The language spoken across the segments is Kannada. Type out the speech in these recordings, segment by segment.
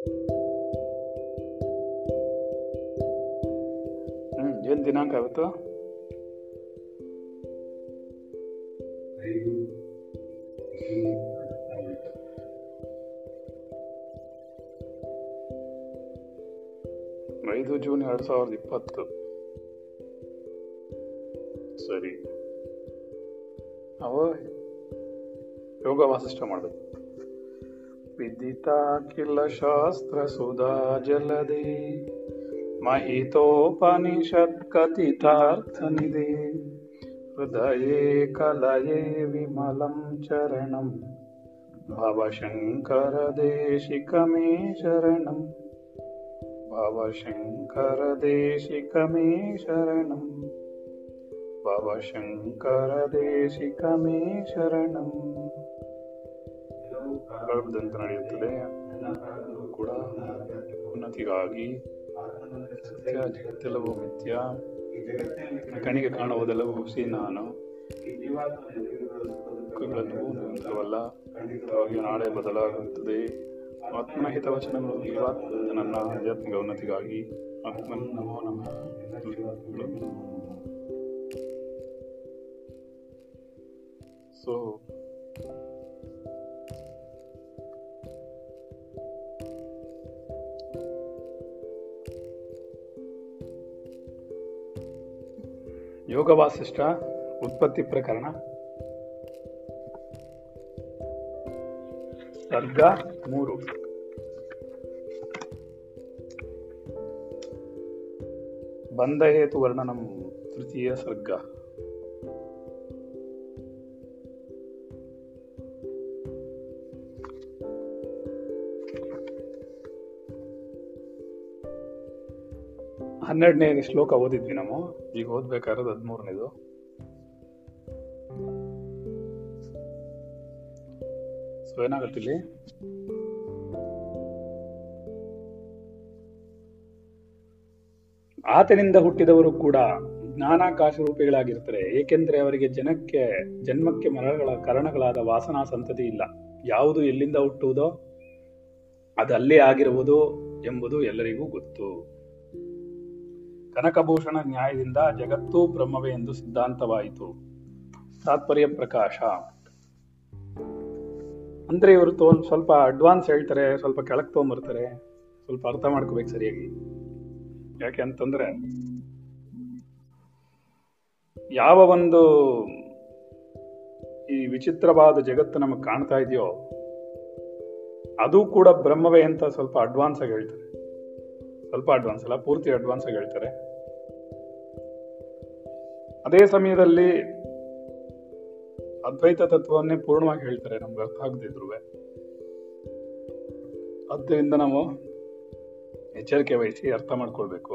ಹ್ಮ್ ಏನ್ ದಿನಾಂಕ ಆಗುತ್ತೋ ಐದು ಜೂನ್ ಎರಡ್ ಸಾವಿರದ ಇಪ್ಪತ್ತು. ಸರಿ. ಅವ ಯೋಗ ವಾಸಿಷ್ಠ ಮಾಡಬೇಕು. खिलशास्त्रसुधा जलदे। महितोपनिषत्कथितार्थनिदे हृदये कलये विमलं चरणं। भवशङ्करदेशिकमे शरणं। भवशङ्करदेशिकमे शरणं। भवशङ्करदेशिकमे शरणम् ಗರ್ಭದಂತ ನಡೆಯುತ್ತದೆ. ಕೂಡ ಉನ್ನತಿಗಾಗಿ ಸತ್ಯ ಜಗತ್ತೆಲ್ಲವೂ ಮಿಥ್ಯ. ಕಣಿಗೆ ಕಾಣುವುದೆಲ್ಲವೂ ಹುಸಿ ನಾನು. ದುಃಖಗಳನ್ನು ನಿಲ್ಲವಲ್ಲ ಖಂಡಿತವಾಗಿ ನಾಳೆ ಬದಲಾಗುತ್ತದೆ. ಆತ್ಮನ ಹಿತವಚನಗಳು ಜೀವಾತ್ಮ ನನ್ನ ಆಧ್ಯಾತ್ಮಿಕ ಉನ್ನತಿಗಾಗಿ. ಆತ್ಮನ ನಮೋ ನಮ್ಮ ಸೊ ಯೋಗ ವಾಸಿಷ್ಠ ಉತ್ಪತ್ತಿ ಪ್ರಕರಣ. ಸರ್ಗ ಮೂರು. ಬಂದ ಹೇತು ವರ್ಣನಂ ತೃತೀಯ ಸರ್ಗ ಹನ್ನೆರಡನೇ ಶ್ಲೋಕ ಓದಿದ್ವಿ ನಾವು. ಈಗ ಓದ್ಬೇಕಾದ್ರೆ ಹದಿಮೂರನೇದು. ಸೊ ಇಲ್ಲಿ? ಆತನಿಂದ ಹುಟ್ಟಿದವರು ಕೂಡ ಜ್ಞಾನಾಕಾಶ ರೂಪಿಗಳಾಗಿರ್ತಾರೆ ಏಕೆಂದರೆ ಅವರಿಗೆ ಜನಕ್ಕೆ, ಜನ್ಮಕ್ಕೆ ಮರಗಳ ಕಾರಣಗಳಾದ ವಾಸನಾ ಸಂತತಿ ಇಲ್ಲ. ಯಾವುದು ಎಲ್ಲಿಂದ ಹುಟ್ಟುವುದೋ, ಅದು ಅಲ್ಲೇ ಆಗಿರುವುದು ಎಂಬುದು ಎಲ್ಲರಿಗೂ ಗೊತ್ತು. ಕನಕಭೂಷಣ ನ್ಯಾಯದಿಂದ ಜಗತ್ತೂ ಬ್ರಹ್ಮವೇ ಎಂದು ಸಿದ್ಧಾಂತವಾಯಿತು. ತಾತ್ಪರ್ಯ ಪ್ರಕಾಶ. ಅಂದ್ರೆ ಇವರು ತೋಲ್ ಸ್ವಲ್ಪ ಅಡ್ವಾನ್ಸ್ ಹೇಳ್ತಾರೆ, ಸ್ವಲ್ಪ ಕೆಳಕ್ ತಗೊಂಬರ್ತಾರೆ. ಸ್ವಲ್ಪ ಅರ್ಥ ಮಾಡ್ಕೋಬೇಕು ಸರಿಯಾಗಿ. ಯಾಕೆ ಅಂತಂದ್ರೆ, ಯಾವ ಒಂದು ಈ ವಿಚಿತ್ರವಾದ ಜಗತ್ತು ನಮಗೆ ಕಾಣ್ತಾ ಇದೆಯೋ, ಅದು ಕೂಡ ಬ್ರಹ್ಮವೇ ಅಂತ ಸ್ವಲ್ಪ ಅಡ್ವಾನ್ಸ್ ಆಗಿ ಹೇಳ್ತಾರೆ. ಸ್ವಲ್ಪ ಅಡ್ವಾನ್ಸ್ ಅಲ್ಲ, ಪೂರ್ತಿ ಅಡ್ವಾನ್ಸ್ ಆಗಿ ಹೇಳ್ತಾರೆ. ಅದೇ ಸಮಯದಲ್ಲಿ ಅದ್ವೈತ ತತ್ವವನ್ನೇ ಪೂರ್ಣವಾಗಿ ಹೇಳ್ತಾರೆ ನಮ್ಗೆ ಅರ್ಥ ಆಗದಿದ್ರು ಆದ್ದರಿಂದ ನಾವು ಎಚ್ಚರಿಕೆ ವಹಿಸಿ ಅರ್ಥ ಮಾಡ್ಕೊಳ್ಬೇಕು.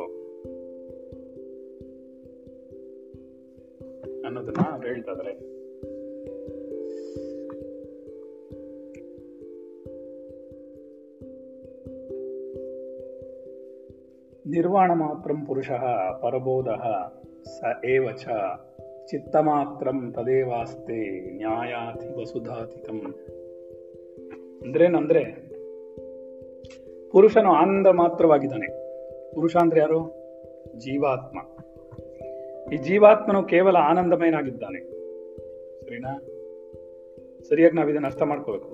ಅನ್ನೋದನ್ನ ಅವ್ರು ಹೇಳ್ತಾ ಇದಾರೆ ನಿರ್ವಾಣ ಮಾತ್ರಂ ಪುರುಷ, ಪರಬೋಧ ಸ ಏವ ಚ ಚಿತ್ತಮಾತ್ರಂ ತದೇವಾಸ್ತೆ ನ್ಯಾಯಾತಿ ವಸುಧಾತಿಕಂ ಅಂದ್ರೇನಂದ್ರೆ, ಪುರುಷನು ಆನಂದ ಮಾತ್ರವಾಗಿದ್ದಾನೆ. ಪುರುಷ ಅಂದ್ರೆ ಯಾರು? ಜೀವಾತ್ಮ. ಈ ಜೀವಾತ್ಮನು ಕೇವಲ ಆನಂದಮಯನಾಗಿದ್ದಾನೆ. ಸರಿನಾ? ಸರಿಯಾಗಿ ನಾವು ಇದನ್ನ ಅರ್ಥ ಮಾಡ್ಕೋಬೇಕು.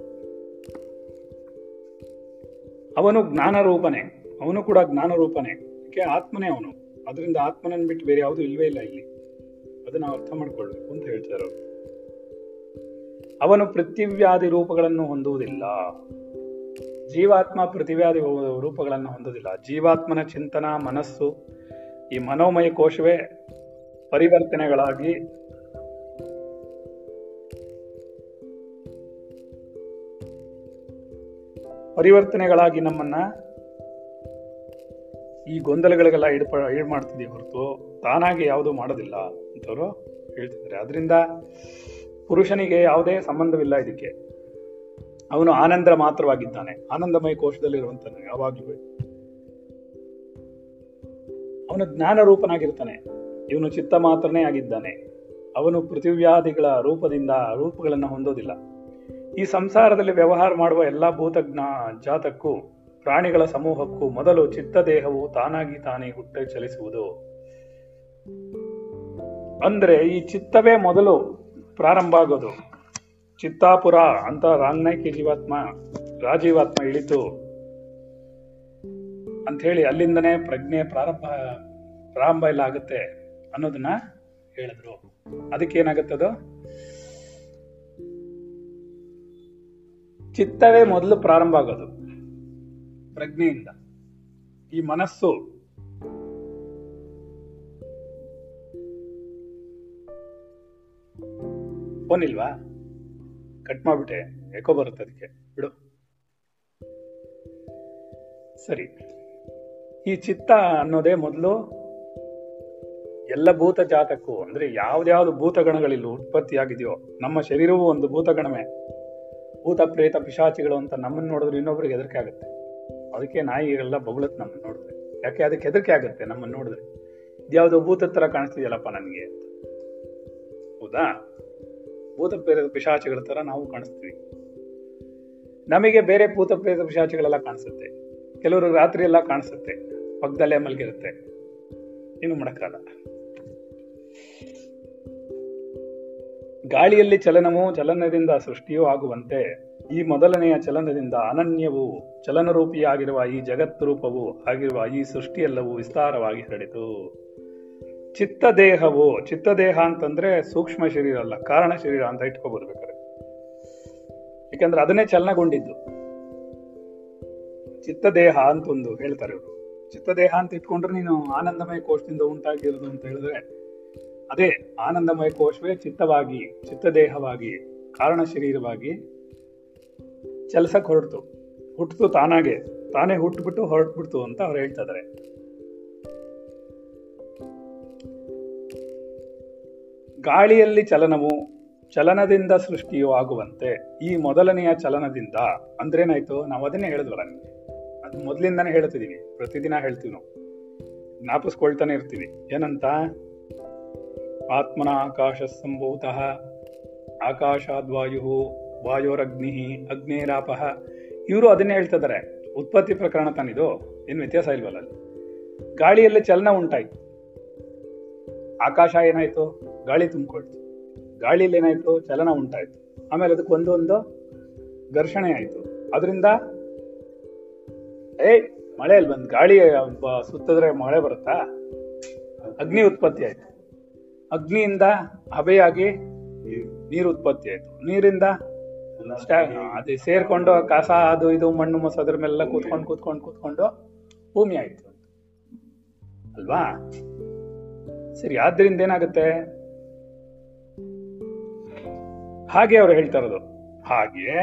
ಅವನು ಜ್ಞಾನ ರೂಪನೇ ಅವನು ಕೂಡ ಜ್ಞಾನ ಯಾಕೆ ಆತ್ಮನೇ ಅವನು. ಅದರಿಂದ ಆತ್ಮನನ್ನು ಬಿಟ್ಟು ಬೇರೆ ಯಾವುದು ಇಲ್ವೇ ಇಲ್ಲ ಇಲ್ಲಿ. ಅದನ್ನ ಅರ್ಥ ಮಾಡ್ಕೊಳ್ಬೇಕು ಅಂತ ಹೇಳ್ತಾರೆ ಅವರು. ಅವನು ಪೃಥಿವ್ಯಾದಿ ರೂಪಗಳನ್ನು ಹೊಂದುವುದಿಲ್ಲ. ಜೀವಾತ್ಮ ಪೃಥಿವ್ಯಾದಿ ರೂಪಗಳನ್ನು ಹೊಂದುವುದಿಲ್ಲ. ಜೀವಾತ್ಮನ ಚಿಂತನ, ಮನಸ್ಸು, ಈ ಮನೋಮಯ ಕೋಶವೇ ಪರಿವರ್ತನೆಗಳಾಗಿ ಪರಿವರ್ತನೆಗಳಾಗಿ ನಮ್ಮನ್ನ ಈ ಗೊಂದಲಗಳಿಗೆಲ್ಲ ಇಡ್ಪ ಇಡ್ ಮಾಡ್ತಿದ್ದೀವಿ ಹೊರತು ತಾನಾಗಿ ಯಾವುದೂ ಮಾಡೋದಿಲ್ಲ ಅಂತವರು ಹೇಳ್ತಿದ್ದಾರೆ. ಅದರಿಂದ ಪುರುಷನಿಗೆ ಯಾವುದೇ ಸಂಬಂಧವಿಲ್ಲ ಇದಕ್ಕೆ. ಅವನು ಆನಂದ ಮಾತ್ರವಾಗಿದ್ದಾನೆ. ಆನಂದಮಯ ಕೋಶದಲ್ಲಿರುವಂತಾನೆ ಯಾವಾಗಲೂ. ಅವನು ಜ್ಞಾನ ರೂಪನಾಗಿರ್ತಾನೆ ಇವನು ಚಿತ್ತ ಮಾತ್ರನೇ ಆಗಿದ್ದಾನೆ. ಅವನು ಪೃಥಿವ್ಯಾದಿಗಳ ರೂಪದಿಂದ ರೂಪಗಳನ್ನು ಹೊಂದೋದಿಲ್ಲ. ಈ ಸಂಸಾರದಲ್ಲಿ ವ್ಯವಹಾರ ಮಾಡುವ ಎಲ್ಲ ಭೂತಜ್ಞ ಜಾತಕ್ಕೂ ಪ್ರಾಣಿಗಳ ಸಮೂಹಕ್ಕೂ ಮೊದಲು ಚಿತ್ತದೇಹವು ತಾನಾಗಿ ತಾನೇ ಹುಟ್ಟ ಚಲಿಸುವುದು. ಅಂದ್ರೆ ಈ ಚಿತ್ತವೇ ಮೊದಲು ಪ್ರಾರಂಭ ಆಗೋದು. ಚಿತ್ತಾಪುರ ಅಂತ ರಾಂಗ್ನೈಕಿ ಜೀವಾತ್ಮ, ರಾಜೀವಾತ್ಮ ಇಳಿತು ಅಂತ ಹೇಳಿ ಅಲ್ಲಿಂದನೇ ಪ್ರಜ್ಞೆ ಪ್ರಾರಂಭ ಪ್ರಾರಂಭ ಎಲ್ಲ ಆಗುತ್ತೆ ಅನ್ನೋದನ್ನ ಹೇಳಿದ್ರು. ಅದಕ್ಕೆ ಅದು? ಚಿತ್ತವೇ ಮೊದಲು ಪ್ರಾರಂಭ ಆಗೋದು. ಪ್ರಜ್ಞೆಯಿಂದ. ಈ ಮನಸ್ಸು ಫೋನ್ ಇಲ್ವಾ ಕಟ್ ಮಾಡ್ಬಿಟ್ಟೆ. ಯಾಕೋ ಬರುತ್ತೆ ಅದಕ್ಕೆ. ಬಿಡು. ಸರಿ. ಈ ಚಿತ್ತ ಅನ್ನೋದೇ ಮೊದಲು ಎಲ್ಲ ಭೂತ ಜಾತಕ್ಕೂ, ಅಂದ್ರೆ ಯಾವ್ದ್ಯಾವ್ದು ಭೂತಗಣಗಳಿಲ್ಲ ಉತ್ಪತ್ತಿಯಾಗಿದೆಯೋ, ನಮ್ಮ ಶರೀರವೂ ಒಂದು ಭೂತಗಣವೇ. ಭೂತ ಪ್ರೇತ ಪಿಶಾಚಿಗಳು ಅಂತ ನಮ್ಮನ್ನ ನೋಡಿದ್ರೆ ಇನ್ನೊಬ್ರಿಗೆ ಹೆದರಿಕೆ ಆಗುತ್ತೆ. ಅದಕ್ಕೆ ನಾಯಿಗಳೆಲ್ಲ ಬೊಗಳತ್ ನಮ್ಮನ್ನ ನೋಡಿದ್ರೆ. ಯಾಕೆ ಅದಕ್ಕೆ ಹೆದರಿಕೆ ಆಗುತ್ತೆ ನಮ್ಮನ್ನು ನೋಡಿದ್ರೆ. ಇದ್ಯಾವುದೋ ಭೂತದ ತರ ಕಾಣಿಸ್ತಿದೆಯಲ್ಲಪ್ಪ ನನಗೆ ಅಂತ. ಹೌದಾ? ಭೂತ ಪ್ರೇತ ಪಿಶಾಚಿಗಳ ತರ ನಾವು ಕಾಣಿಸ್ತೀವಿ. ನಮಗೆ ಬೇರೆ ಭೂತ ಪ್ರೇತ ಪಿಶಾಚಿಗಳೆಲ್ಲ ಕಾಣಿಸುತ್ತೆ. ಕೆಲವರು ರಾತ್ರಿ ಎಲ್ಲ ಕಾಣಿಸುತ್ತೆ. ಪಕ್ಕದಲ್ಲೇ ಮಲಗಿರುತ್ತೆ. ಏನು ಮಾಡೋಕ್ಕಾಗಲ್ಲ ಗಾಳಿಯಲ್ಲಿ ಚಲನವು ಚಲನದಿಂದ ಸೃಷ್ಟಿಯೂ ಆಗುವಂತೆ ಈ ಮೊದಲನೆಯ ಚಲನದಿಂದ ಅನನ್ಯವು ಚಲನರೂಪಿಯಾಗಿರುವ ಈ ಜಗತ್ ರೂಪವು ಆಗಿರುವ ಈ ಸೃಷ್ಟಿಯೆಲ್ಲವೂ ವಿಸ್ತಾರವಾಗಿ ಹರಡಿತು. ಚಿತ್ತದೇಹವು, ಚಿತ್ತದೇಹ ಅಂತಂದ್ರೆ ಸೂಕ್ಷ್ಮ ಶರೀರ ಅಲ್ಲ, ಕಾರಣ ಶರೀರ ಅಂತ ಇಟ್ಕೋಬಹುದು ಯಾಕಂದ್ರೆ ಅದನ್ನೇ ಚಲನಗೊಂಡಿದ್ದು. ಚಿತ್ತದೇಹ ಅಂತ ಒಂದು ಹೇಳ್ತಾರೆ ಇವರು. ಚಿತ್ತದೇಹ ಅಂತ ಇಟ್ಕೊಂಡ್ರೆ ನೀನು ಆನಂದಮಯ ಕೋಶದಿಂದ ಉಂಟಾಗಿರೋದು ಅಂತ ಹೇಳಿದ್ರೆ, ಅದೇ ಆನಂದಮಯ ಕೋಶವೇ ಚಿತ್ತವಾಗಿ, ಚಿತ್ತದೇಹವಾಗಿ, ಕಾರಣ ಶರೀರವಾಗಿ ಚಲಸಕ್ ಹೊರಡ್ತು ಹುಟ್ಟಿತು ತಾನಾಗೆ. ತಾನೇ ಹುಟ್ಟುಬಿಟ್ಟು ಹೊರಟ್ಬಿಡ್ತು ಅಂತ ಅವ್ರು ಹೇಳ್ತಾ ಇದಾರೆ. ಗಾಳಿಯಲ್ಲಿ ಚಲನವು ಚಲನದಿಂದ ಸೃಷ್ಟಿಯು ಆಗುವಂತೆ ಈ ಮೊದಲನೆಯ ಚಲನದಿಂದ ಅಂದ್ರೇನಾಯ್ತು? ನಾವು ಅದನ್ನೇ ಹೇಳಿದ್ವಲ್ಲ ನಿಮಗೆ. ಅದು ಮೊದಲಿಂದಾನೆ ಹೇಳ್ತಿದ್ದೀವಿ ಪ್ರತಿದಿನ ಹೇಳ್ತೀವಿ ನಾವು. ಜ್ಞಾಪಿಸ್ಕೊಳ್ತಾನೆ ಇರ್ತೀವಿ. ಏನಂತ? ಆತ್ಮನ ಆಕಾಶ ಸಂಭೂತ ಆಕಾಶಾದ್ವಾಯು ವಾಯೋರಗ್ನಿ ಅಗ್ನೇರಾಪಹ, ಇವರು ಅದನ್ನೇ ಹೇಳ್ತಿದ್ದಾರೆ ಉತ್ಪತ್ತಿ ಪ್ರಕರಣ ತಾನಿದು, ಏನು ವ್ಯತ್ಯಾಸ ಇಲ್ವಲ್ಲ ಅಲ್ಲಿ? ಗಾಳಿಯಲ್ಲಿ ಚಲನ ಉಂಟಾಯ್ತು. ಆಕಾಶ ಏನಾಯ್ತು? ಗಾಳಿ ತುಂಬಿಕೊಳ್ತು. ಗಾಳಿಯಲ್ಲಿ ಏನಾಯ್ತು? ಚಲನ ಉಂಟಾಯ್ತು. ಆಮೇಲೆ ಅದಕ್ಕೆ ಒಂದು ಒಂದು ಘರ್ಷಣೆ ಆಯಿತು. ಅದರಿಂದ ಏ ಮಳೆಯಲ್ಲಿ ಬಂದು ಗಾಳಿ ಸುತ್ತಿದ್ರೆ ಮಳೆ ಬರುತ್ತಾ? ಅಗ್ನಿ ಉತ್ಪತ್ತಿ ಆಯ್ತು. ಅಗ್ನಿಯಿಂದ ಹಬೆಯಾಗಿ ನೀರು ಉತ್ಪತ್ತಿ ಆಯ್ತು. ನೀರಿಂದ ಅದು ಸೇರ್ಕೊಂಡು ಕಸ, ಅದು ಇದು, ಮಣ್ಣು ಮಸ ಅದ್ರ ಮೇಲೆಲ್ಲ ಕೂತ್ಕೊಂಡು ಕೂತ್ಕೊಂಡು ಕೂತ್ಕೊಂಡು ಭೂಮಿ ಆಯ್ತು. ಅಲ್ವಾ? ಸರಿ, ಆದ್ರಿಂದ ಏನಾಗುತ್ತೆ? ಹಾಗೆ ಅವ್ರು ಹೇಳ್ತಾ ಇರೋದು. ಹಾಗೆ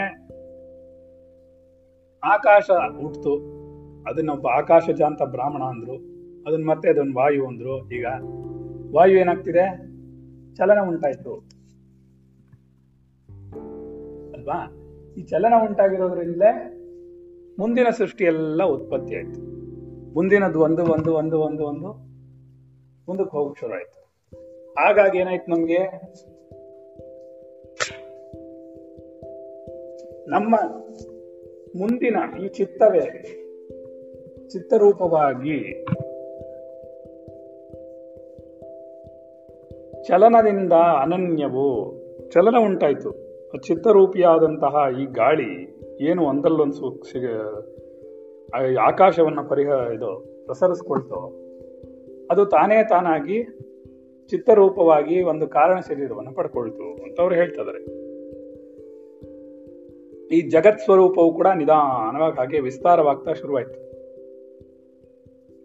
ಆಕಾಶ ಹುಟ್ತು. ಅದನ್ನೊಬ್ಬ ಆಕಾಶಜ ಅಂತ ಬ್ರಾಹ್ಮಣ ಅಂದ್ರು. ಅದನ್ನ ಮತ್ತೆ ಅದೊಂದು ವಾಯು ಅಂದ್ರು. ಈಗ ವಾಯು ಏನಾಗ್ತಿದೆ? ಚಲನ ಉಂಟಾಯ್ತು. ಅಲ್ವಾ? ಈ ಚಲನ ಉಂಟಾಗಿರೋದ್ರಿಂದಲೇ ಮುಂದಿನ ಸೃಷ್ಟಿ ಎಲ್ಲ ಉತ್ಪತ್ತಿ ಆಯ್ತು. ಮುಂದಿನದು ಒಂದು ಒಂದು ಒಂದು ಒಂದು ಒಂದು ಮುಂದಕ್ಕೆ ಹೋಗಕ್ ಶುರು ಆಯ್ತು. ಹಾಗಾಗಿ ಏನಾಯ್ತು ನಮ್ಗೆ? ನಮ್ಮ ಮುಂದಿನ ಈ ಚಿತ್ತವೇ ಚಿತ್ತರೂಪವಾಗಿ ಚಲನದಿಂದ ಅನನ್ಯವು, ಚಲನ ಉಂಟಾಯ್ತು. ಚಿತ್ತರೂಪಿಯಾದಂತಹ ಈ ಗಾಳಿ ಏನು ಒಂದಲ್ಲೊಂದು ಸು ಸಿಗ- ಆಕಾಶವನ್ನು ಪರಿಹ ಇದು ಪ್ರಸರಿಸ್ಕೊಳ್ತೋ, ಅದು ತಾನೇ ತಾನಾಗಿ ಚಿತ್ತರೂಪವಾಗಿ ಒಂದು ಕಾರಣ ಶರೀರವನ್ನು ಪಡ್ಕೊಳ್ತು ಅಂತ ಅವ್ರು ಹೇಳ್ತಾದಾರೆ. ಈ ಜಗತ್ ಸ್ವರೂಪವು ಕೂಡ ನಿಧಾನವಾಗಿ ಹಾಗೆ ವಿಸ್ತಾರವಾಗ್ತಾ ಶುರುವಾಯ್ತು.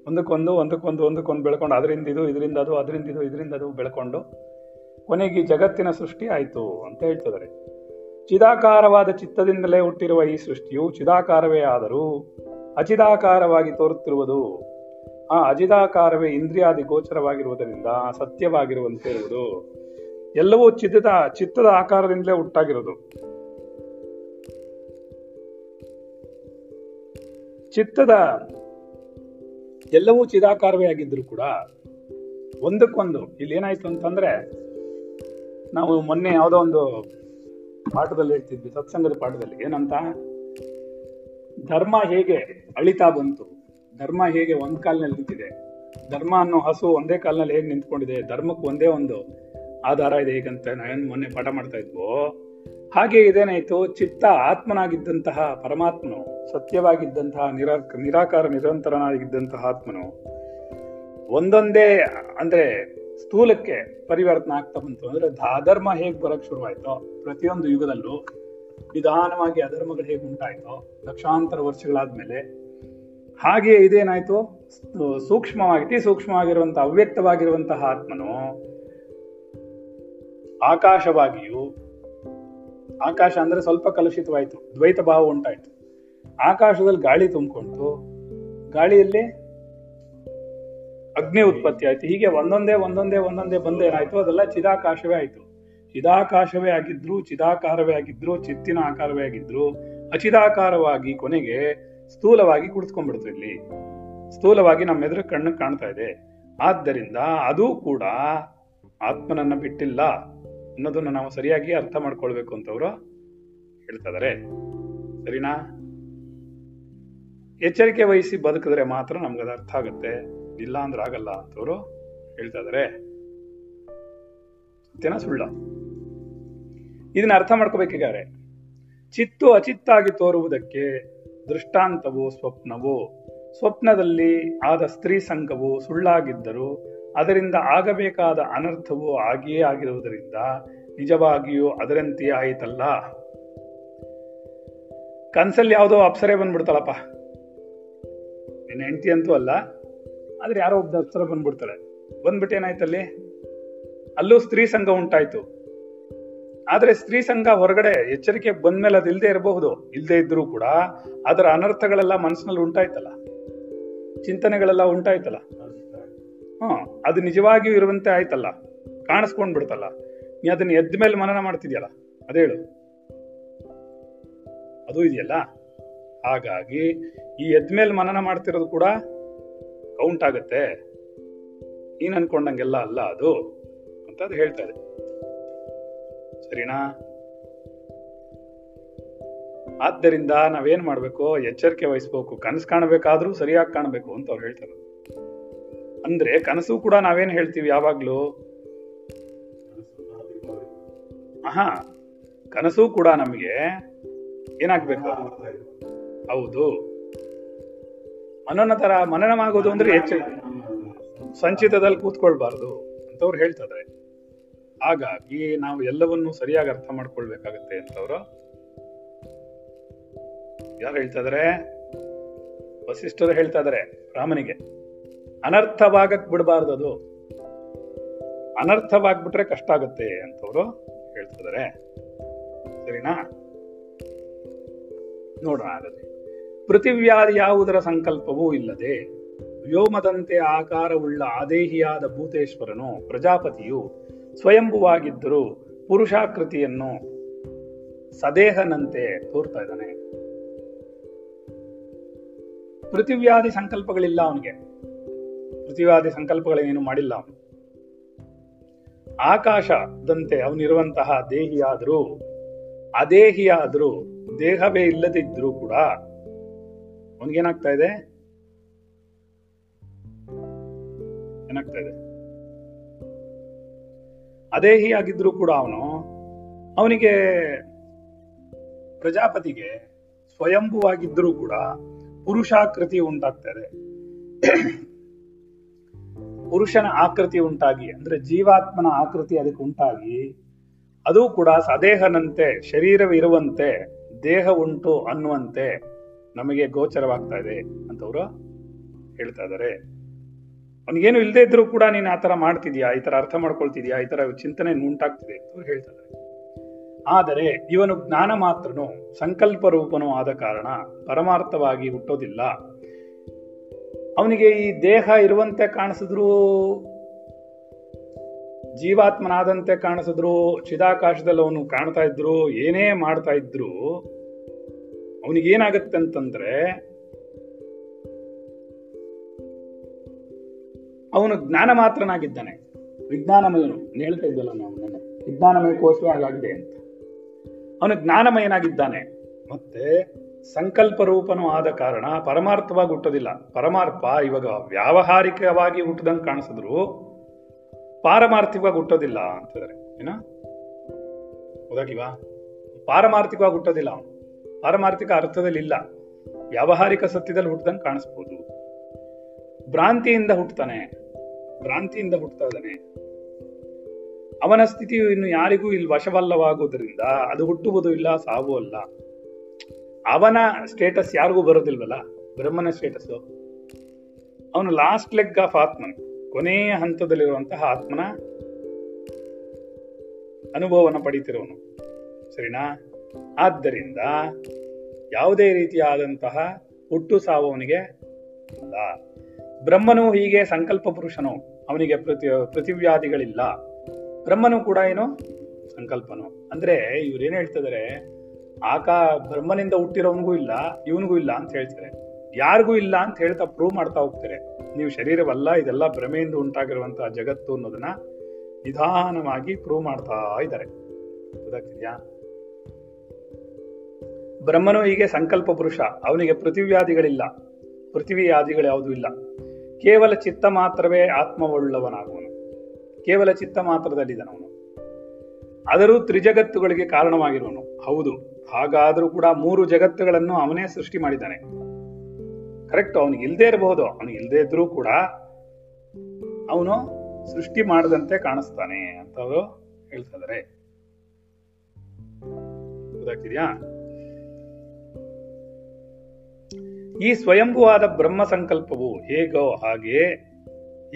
ಒಂದಕ್ಕೊಂದು ಒಂದಕ್ಕೊಂದು ಒಂದಕ್ಕೊಂದು ಬೆಳ್ಕೊಂಡು ಅದರಿಂದ ಇದು, ಇದರಿಂದ ಅದು, ಅದರಿಂದ ಇದು, ಇದರಿಂದ ಅದು ಬೆಳ್ಕೊಂಡು ಕೊನೆಗೆ ಜಗತ್ತಿನ ಸೃಷ್ಟಿ ಆಯಿತು ಅಂತ ಹೇಳ್ತಿದ್ದಾರೆ ಚಿದಾಕಾರವಾದ ಚಿತ್ತದಿಂದಲೇ ಹುಟ್ಟಿರುವ ಈ ಸೃಷ್ಟಿಯು ಚಿದಾಕಾರವೇ ಆದರೂ ಅಚಿದಾಕಾರವಾಗಿ ತೋರುತ್ತಿರುವುದು. ಆ ಅಜಿದಾಕಾರವೇ ಇಂದ್ರಿಯಾದಿ ಗೋಚರವಾಗಿರುವುದರಿಂದ ಸತ್ಯವಾಗಿರುವಂತೆ ಇರುವುದು ಎಲ್ಲವೂ ಚಿತ್ತದ ಚಿತ್ತದ ಆಕಾರದಿಂದಲೇ ಹುಟ್ಟಾಗಿರೋದು ಚಿತ್ತದ ಎಲ್ಲವೂ ಚಿದಾಕಾರವೇ ಆಗಿದ್ದರೂ ಕೂಡ ಒಂದಕ್ಕೊಂದು, ಇಲ್ಲಿ ಏನಾಯ್ತು ಅಂತಂದ್ರೆ, ನಾವು ಮೊನ್ನೆ ಯಾವುದೋ ಒಂದು ಪಾಠದಲ್ಲಿ ಹೇಳ್ತಿದ್ವಿ, ಸತ್ಸಂಗದ ಪಾಠದಲ್ಲಿ. ಏನಂತ? ಧರ್ಮ ಹೇಗೆ ಅಳಿತಾ ಬಂತು? ಧರ್ಮ ಹೇಗೆ ಒಂದ್ ಕಾಲ್ನಲ್ಲಿ ನಿಂತಿದೆ? ಧರ್ಮ ಅನ್ನೋ ಹಸು ಒಂದೇ ಕಾಲ್ನಲ್ಲಿ ಹೇಗೆ ನಿಂತ್ಕೊಂಡಿದೆ? ಧರ್ಮಕ್ಕೆ ಒಂದೇ ಒಂದು ಆಧಾರ ಇದೆ ಹೇಗಂತ ನಾನು ಮೊನ್ನೆ ಪಾಠ ಮಾಡ್ತಾ ಇದ್ವು. ಹಾಗೆ ಇದೇನಾಯ್ತು? ಚಿತ್ತ ಆತ್ಮನಾಗಿದ್ದಂತಹ ಪರಮಾತ್ಮನು, ಸತ್ಯವಾಗಿದ್ದಂತಹ ನಿರಾ, ನಿರಾಕಾರ ನಿರಂತರನಾಗಿದ್ದಂತಹ ಆತ್ಮನು ಒಂದೊಂದೇ ಅಂದ್ರೆ ಸ್ಥೂಲಕ್ಕೆ ಪರಿವರ್ತನೆ ಆಗ್ತಾ ಬಂತು. ಅಂದ್ರೆ ಧಾಧರ್ಮ ಹೇಗೆ ಬರಕ್ ಶುರುವಾಯ್ತೋ ಪ್ರತಿಯೊಂದು ಯುಗದಲ್ಲೂ ನಿಧಾನವಾಗಿ ಅಧರ್ಮಗಳು ಹೇಗೆ ಉಂಟಾಯ್ತೋ ಲಕ್ಷಾಂತರ ವರ್ಷಗಳಾದ್ಮೇಲೆ ಹಾಗೆ ಇದೇನಾಯ್ತು? ಸೂಕ್ಷ್ಮವಾಗಿ ಸೂಕ್ಷ್ಮವಾಗಿರುವಂತಹ ಅವ್ಯಕ್ತವಾಗಿರುವಂತಹ ಆತ್ಮನು ಆಕಾಶವಾಗಿಯೂ, ಆಕಾಶ ಅಂದ್ರೆ ಸ್ವಲ್ಪ ಕಲುಷಿತವಾಯಿತು, ದ್ವೈತ ಭಾವ ಉಂಟಾಯ್ತು. ಆಕಾಶದಲ್ಲಿ ಗಾಳಿ ತುಂಬಿಕೊಂಡು ಗಾಳಿಯಲ್ಲಿ ಅಗ್ನಿ ಉತ್ಪತ್ತಿ ಆಯ್ತು. ಹೀಗೆ ಒಂದೊಂದೇ ಒಂದೊಂದೇ ಒಂದೊಂದೇ ಬಂದೇನಾಯ್ತು ಅದೆಲ್ಲ ಚಿದಾಕಾಶವೇ ಆಯ್ತು. ಚಿದಾಕಾಶವೇ ಆಗಿದ್ರು, ಚಿದಾಕಾರವೇ ಆಗಿದ್ರು, ಚಿತ್ತಿನ ಆಕಾರವೇ ಆಗಿದ್ರು, ಅಚಿದಾಕಾರವಾಗಿ ಕೊನೆಗೆ ಸ್ಥೂಲವಾಗಿ ಕುಳಿತುಕೊಂಡ್ಬಿಡ್ತು ಇಲ್ಲಿ. ಸ್ಥೂಲವಾಗಿ ನಮ್ಮ ಎದುರು ಕಣ್ಣು ಕಾಣ್ತಾ ಇದೆ. ಆದ್ದರಿಂದ ಅದು ಕೂಡ ಆತ್ಮನನ್ನ ಬಿಟ್ಟಿಲ್ಲ ಅನ್ನೋದನ್ನ ನಾವು ಸರಿಯಾಗಿ ಅರ್ಥ ಮಾಡ್ಕೊಳ್ಬೇಕು ಅಂತವ್ರು ಹೇಳ್ತಾ ಇದಾರೆ. ಸರಿನಾ? ಎಚ್ಚರಿಕೆ ವಹಿಸಿ ಬದುಕಿದ್ರೆ ಮಾತ್ರ ನಮ್ಗದ ಅರ್ಥ ಆಗುತ್ತೆ. ಇಲ್ಲ ಅಂದ್ರೆ ಆಗಲ್ಲ ಅಂತವ್ರು ಹೇಳ್ತಾ ಇದಾರೆ. ಸುಳ್ಳ. ಇದನ್ನ ಅರ್ಥ ಮಾಡ್ಕೋಬೇಕಿದ್ದಾರೆ ಚಿತ್ತು ಅಚಿತ್ತಾಗಿ ತೋರುವುದಕ್ಕೆ ದೃಷ್ಟಾಂತವು ಸ್ವಪ್ನವು. ಸ್ವಪ್ನದಲ್ಲಿ ಆದ ಸ್ತ್ರೀ ಸಂಘವು ಸುಳ್ಳಾಗಿದ್ದರೂ ಅದರಿಂದ ಆಗಬೇಕಾದ ಅನರ್ಥವು ಆಗಿಯೇ ಆಗಿರುವುದರಿಂದ ನಿಜವಾಗಿಯೂ ಅದರಂತೆಯೇ ಆಯಿತಲ್ಲ. ಕನ್ಸಲ್ಲಿ ಯಾವುದೋ ಅಪ್ಸರೆ ಬಂದ್ಬಿಡ್ತಾಳಪ್ಪ. ನಿನ್ನ ಹೆಂಡತಿ ಅಂತೂ ಅಲ್ಲ, ಆದ್ರೆ ಯಾರೋ ಒಬ್ಬ ಅಪ್ಸರ ಬಂದ್ಬಿಡ್ತಾಳೆ. ಬಂದ್ಬಿಟ್ಟು ಏನಾಯ್ತಲ್ಲಿ? ಅಲ್ಲೂ ಸ್ತ್ರೀ ಸಂಘ ಉಂಟಾಯ್ತು. ಆದ್ರೆ ಸ್ತ್ರೀ ಸಂಘ ಹೊರಗಡೆ ಎಚ್ಚರಿಕೆ ಬಂದ್ಮೇಲೆ ಅದು ಇಲ್ಲದೆ ಇರಬಹುದು. ಇಲ್ಲದೆ ಇದ್ರೂ ಕೂಡ ಅದರ ಅನರ್ಥಗಳೆಲ್ಲ ಮನಸ್ಸಿನಲ್ಲಿ ಉಂಟಾಯ್ತಲ್ಲ. ಚಿಂತನೆಗಳೆಲ್ಲ ಉಂಟಾಯ್ತಲ್ಲ. ಹ್ಮ್ ಅದು ನಿಜವಾಗಿಯೂ ಇರುವಂತೆ ಆಯ್ತಲ್ಲ. ಕಾಣಿಸ್ಕೊಂಡ್ ಬಿಡ್ತಲ್ಲ ನೀ ಅದನ್ನ ಎದ್ದ ಮೇಲೆ ಮನನ ಮಾಡ್ತಿದ್ಯಲ್ಲ ಅದೇಳು ಅದು ಇದೆಯಲ್ಲ? ಹಾಗಾಗಿ ಈ ಎದ್ಮೇಲೆ ಮನನ ಮಾಡ್ತಿರೋದು ಕೂಡ ಕೌಂಟ್ ಆಗತ್ತೆ. ನೀನ್ ಅನ್ಕೊಂಡಂಗೆಲ್ಲ ಅಲ್ಲ ಅದು ಅಂತ ಅದು ಹೇಳ್ತಾ ಇದೆ. ಸರಿನಾ? ಆದ್ದರಿಂದ ನಾವೇನ್ ಮಾಡ್ಬೇಕು? ಎಚ್ಚರಿಕೆ ವಹಿಸ್ಬೇಕು. ಕನಸು ಕಾಣಬೇಕಾದ್ರೂ ಸರಿಯಾಗಿ ಕಾಣಬೇಕು ಅಂತ ಅವ್ರು ಹೇಳ್ತಾರೆ. ಅಂದ್ರೆ ಕನಸು ಕೂಡ ನಾವೇನ್ ಹೇಳ್ತೀವಿ ಯಾವಾಗ್ಲೂ? ಆಹಾ, ಕನಸು ಕೂಡ ನಮಗೆ ಏನಾಗ್ಬೇಕು? ಹೌದು. ಮನನ ತರ ಮನನವಾಗೋದು ಅಂದ್ರೆ ಸಂಚಿತದಲ್ಲಿ ಕೂತ್ಕೊಳ್ಬಾರ್ದು ಅಂತವ್ರು ಹೇಳ್ತಿದ್ದಾರೆ ಹಾಗಾಗಿ ನಾವು ಎಲ್ಲವನ್ನೂ ಸರಿಯಾಗಿ ಅರ್ಥ ಮಾಡ್ಕೊಳ್ಬೇಕಾಗತ್ತೆ ಅಂತವ್ರು. ಯಾರು ಹೇಳ್ತಾ ಇದಾರೆ? ವಸಿಷ್ಠರು ಹೇಳ್ತಾ ಇದಾರೆ ರಾಮನಿಗೆ, ಅನರ್ಥವಾಗಕ್ ಬಿಡಬಾರ್ದು ಅದು. ಅನರ್ಥವಾಗ್ಬಿಟ್ರೆ ಕಷ್ಟ ಆಗುತ್ತೆ ಅಂತವ್ರು ಹೇಳ್ತಾ ಇದಾರೆ. ಸರಿನಾ? ನೋಡೋಣ ಹಾಗಾದ್ರೆ. ಪೃಥಿವ್ಯಾದಿ ಯಾವುದರ ಸಂಕಲ್ಪವೂ ಇಲ್ಲದೆ ವ್ಯೋಮದಂತೆ ಆಕಾರವುಳ್ಳ ಆದೇಹಿಯಾದ ಭೂತೇಶ್ವರನು ಪ್ರಜಾಪತಿಯು ಸ್ವಯಂಭುವಾಗಿದ್ದರೂ ಪುರುಷಾಕೃತಿಯನ್ನು ಸದೇಹನಂತೆ ತೋರ್ತಾ ಇದ್ದಾನೆ. ಪೃಥಿವ್ಯಾದಿ ಸಂಕಲ್ಪಗಳಿಲ್ಲ ಅವನಿಗೆ. ಪೃಥಿವ್ಯಾದಿ ಸಂಕಲ್ಪಗಳೇನು ಮಾಡಿಲ್ಲ ಅವನು. ಆಕಾಶದಂತೆ ಅವನಿರುವಂತಹ ದೇಹಿಯಾದರೂ, ಅದೇಹಿಯಾದರೂ, ದೇಹವೇ ಇಲ್ಲದಿದ್ರೂ ಕೂಡ ಅವನಿಗೇನಾಗ್ತಾ ಇದೆ? ಏನಾಗ್ತಾ ಇದೆ? ಅದೇಹಿ ಆಗಿದ್ರು ಕೂಡ ಅವನು ಅವನಿಗೆ ಪ್ರಜಾಪತಿಗೆ ಸ್ವಯಂಭುವಾಗಿದ್ದರೂ ಕೂಡ ಪುರುಷಾಕೃತಿ ಉಂಟಾಗ್ತದೆ. ಪುರುಷನ ಆಕೃತಿ ಉಂಟಾಗಿ, ಅಂದ್ರೆ ಜೀವಾತ್ಮನ ಆಕೃತಿ ಅದಕ್ಕೆ ಉಂಟಾಗಿ, ಅದು ಕೂಡ ಸದೇಹನಂತೆ ಶರೀರವಿರುವಂತೆ ದೇಹ ಉಂಟು ಅನ್ನುವಂತೆ ನಮಗೆ ಗೋಚರವಾಗ್ತಾ ಇದೆ ಅಂತವರು ಹೇಳ್ತಾ ಇದ್ದಾರೆ. ಅವನಿಗೇನು ಇಲ್ಲದೆ ಇದ್ರೂ ಕೂಡ ನೀನು ಆ ಥರ ಮಾಡ್ತಿದ್ಯಾ? ಈ ತರ ಅರ್ಥ ಮಾಡ್ಕೊಳ್ತಿದ್ಯಾ? ಈ ತರ ಚಿಂತನೆ ಉಂಟಾಗ್ತಿದೆ ಅಂತ ಹೇಳ್ತಾ ಇದ್ದಾರೆ ಆದರೆ ಇವನು ಜ್ಞಾನ ಮಾತ್ರನು ಸಂಕಲ್ಪ ರೂಪನೂ ಆದ ಕಾರಣ ಪರಮಾರ್ಥವಾಗಿ ಹುಟ್ಟೋದಿಲ್ಲ. ಅವನಿಗೆ ಈ ದೇಹ ಇರುವಂತೆ ಕಾಣಿಸಿದ್ರೂ, ಜೀವಾತ್ಮನಾದಂತೆ ಕಾಣಿಸಿದ್ರು, ಚಿದಾಕಾಶದಲ್ಲಿ ಅವನು ಕಾಣ್ತಾ ಇದ್ರು, ಏನೇ ಮಾಡ್ತಾ ಇದ್ರು, ಅವನಿಗೇನಾಗತ್ತೆ ಅಂತಂದ್ರೆ ಅವನು ಜ್ಞಾನ ಮಾತ್ರನಾಗಿದ್ದಾನೆ ವಿಜ್ಞಾನಮಯನು ಹೇಳ್ತಾ ಇದ್ದಲ್ಲ ನಾವು ನನ್ನ. ವಿಜ್ಞಾನಮಯ ಕೋಶವೇ ಹಾಗಾಗಿದೆ ಅಂತ. ಅವನು ಜ್ಞಾನಮಯನಾಗಿದ್ದಾನೆ. ಮತ್ತೆ ಸಂಕಲ್ಪ ರೂಪನೂ ಆದ ಕಾರಣ ಪರಮಾರ್ಥವಾಗಿ ಹುಟ್ಟೋದಿಲ್ಲ. ಪರಮಾರ್ಥ ಇವಾಗ ವ್ಯಾವಹಾರಿಕವಾಗಿ ಹುಟ್ಟದಂಗೆ ಕಾಣಿಸಿದ್ರು. ಪಾರಮಾರ್ಥಿಕವಾಗಿ ಹುಟ್ಟೋದಿಲ್ಲ ಅಂತಿದ್ದಾರೆ ಏನ? ಹೌದಾಗಿಲ್ವಾ ಪಾರಮಾರ್ಥಿಕವಾಗಿ ಹುಟ್ಟೋದಿಲ್ಲ ಅವನು. ಪಾರಮಾರ್ಥಿಕ ಅರ್ಥದಲ್ಲಿ ಇಲ್ಲ ವ್ಯಾವಹಾರಿಕ ಸತ್ಯದಲ್ಲಿ ಹುಟ್ಟದಂಗೆ ಕಾಣಿಸ್ಬೋದು. ಭ್ರಾಂತಿಯಿಂದ ಹುಟ್ಟತಾನೆ ಭ್ರಾಂತಿಯಿಂದ ಹುಟ್ಟುತ್ತಾ ಇದ್ದಾನೆ. ಅವನ ಸ್ಥಿತಿಯು ಇನ್ನು ಯಾರಿಗೂ ಇಲ್ಲಿ ವಶವಲ್ಲವಾಗುವುದರಿಂದ ಅದು ಹುಟ್ಟುವುದು ಇಲ್ಲ, ಸಾವು ಅಲ್ಲ. ಅವನ ಸ್ಟೇಟಸ್ ಯಾರಿಗೂ ಬರೋದಿಲ್ವಲ್ಲ ಬ್ರಹ್ಮನ ಸ್ಟೇಟಸ್ ಅವನು ಲಾಸ್ಟ್ ಲೆಗ್ ಆಫ್ ಆತ್ಮನ್, ಕೊನೆಯ ಹಂತದಲ್ಲಿರುವಂತಹ ಆತ್ಮನ ಅನುಭವವನ್ನು ಪಡೀತಿರೋನು ಸರಿನಾ? ಆದ್ದರಿಂದ ಯಾವುದೇ ರೀತಿಯಾದಂತಹ ಹುಟ್ಟು ಸಾವು ಅವನಿಗೆ ಇಲ್ಲ. ಬ್ರಹ್ಮನು ಹೀಗೆ ಸಂಕಲ್ಪ ಪುರುಷನು ಅವನಿಗೆ ಪ್ರತಿ, ಪ್ರತಿವ್ಯಾಧಿಗಳಿಲ್ಲ. ಬ್ರಹ್ಮನು ಕೂಡ ಏನು ಸಂಕಲ್ಪನು. ಅಂದ್ರೆ ಇವ್ರು ಏನ್ ಹೇಳ್ತಿದಾರೆ, ಆಕಾ ಬ್ರಹ್ಮನಿಂದ ಹುಟ್ಟಿರೋನ್ಗೂ ಇಲ್ಲ, ಇವನಿಗೂ ಇಲ್ಲ ಅಂತ ಹೇಳ್ತಾರೆ. ಯಾರಿಗೂ ಇಲ್ಲ ಅಂತ ಹೇಳ್ತಾ ಪ್ರೂವ್ ಮಾಡ್ತಾ ಹೋಗ್ತಾರೆ. ನೀವು ಶರೀರವಲ್ಲ, ಇದೆಲ್ಲ ಭ್ರಮೆಯಿಂದ ಉಂಟಾಗಿರುವಂತಹ ಜಗತ್ತು ಅನ್ನೋದನ್ನ ನಿಧಾನವಾಗಿ ಪ್ರೂವ್ ಮಾಡ್ತಾ ಇದ್ದಾರೆ. ಗೊತ್ತಾಗ್ತಿದ್ಯಾ? ಬ್ರಹ್ಮನು ಹೀಗೆ ಸಂಕಲ್ಪ ಪುರುಷ, ಅವನಿಗೆ ಪೃಥಿವ್ಯಾದಿಗಳಿಲ್ಲ ಪೃಥಿವಿಯಾದಿಗಳು ಯಾವುದೂ ಇಲ್ಲ. ಕೇವಲ ಚಿತ್ತ ಮಾತ್ರವೇ ಆತ್ಮವುಳ್ಳವನಾಗುವನು. ಕೇವಲ ಚಿತ್ತ ಮಾತ್ರದಲ್ಲಿದ್ದನವನು ಆದರೂ ತ್ರಿಜಗತ್ತುಗಳಿಗೆ ಕಾರಣವಾಗಿರುವನು. ಹೌದು, ಹಾಗಾದರೂ ಕೂಡ ಮೂರು ಜಗತ್ತುಗಳನ್ನು ಅವನೇ ಸೃಷ್ಟಿ ಮಾಡಿದ್ದಾನೆ. ಕರೆಕ್ಟ್, ಅವನು ಇಲ್ಲದೇ ಇರಬಹುದು. ಅವನು ಇಲ್ಲದೆ ಇದ್ರೂ ಕೂಡ ಅವನು ಸೃಷ್ಟಿ ಮಾಡದಂತೆ ಕಾಣಿಸ್ತಾನೆ ಅಂತ ಅವರು ಹೇಳ್ತಾ ಗೊತ್ತಾಗ್ತಿದ್ಯಾ? ಈ ಸ್ವಯಂಭುವಾದ ಬ್ರಹ್ಮ ಸಂಕಲ್ಪವು ಹೇಗೋ ಹಾಗೆ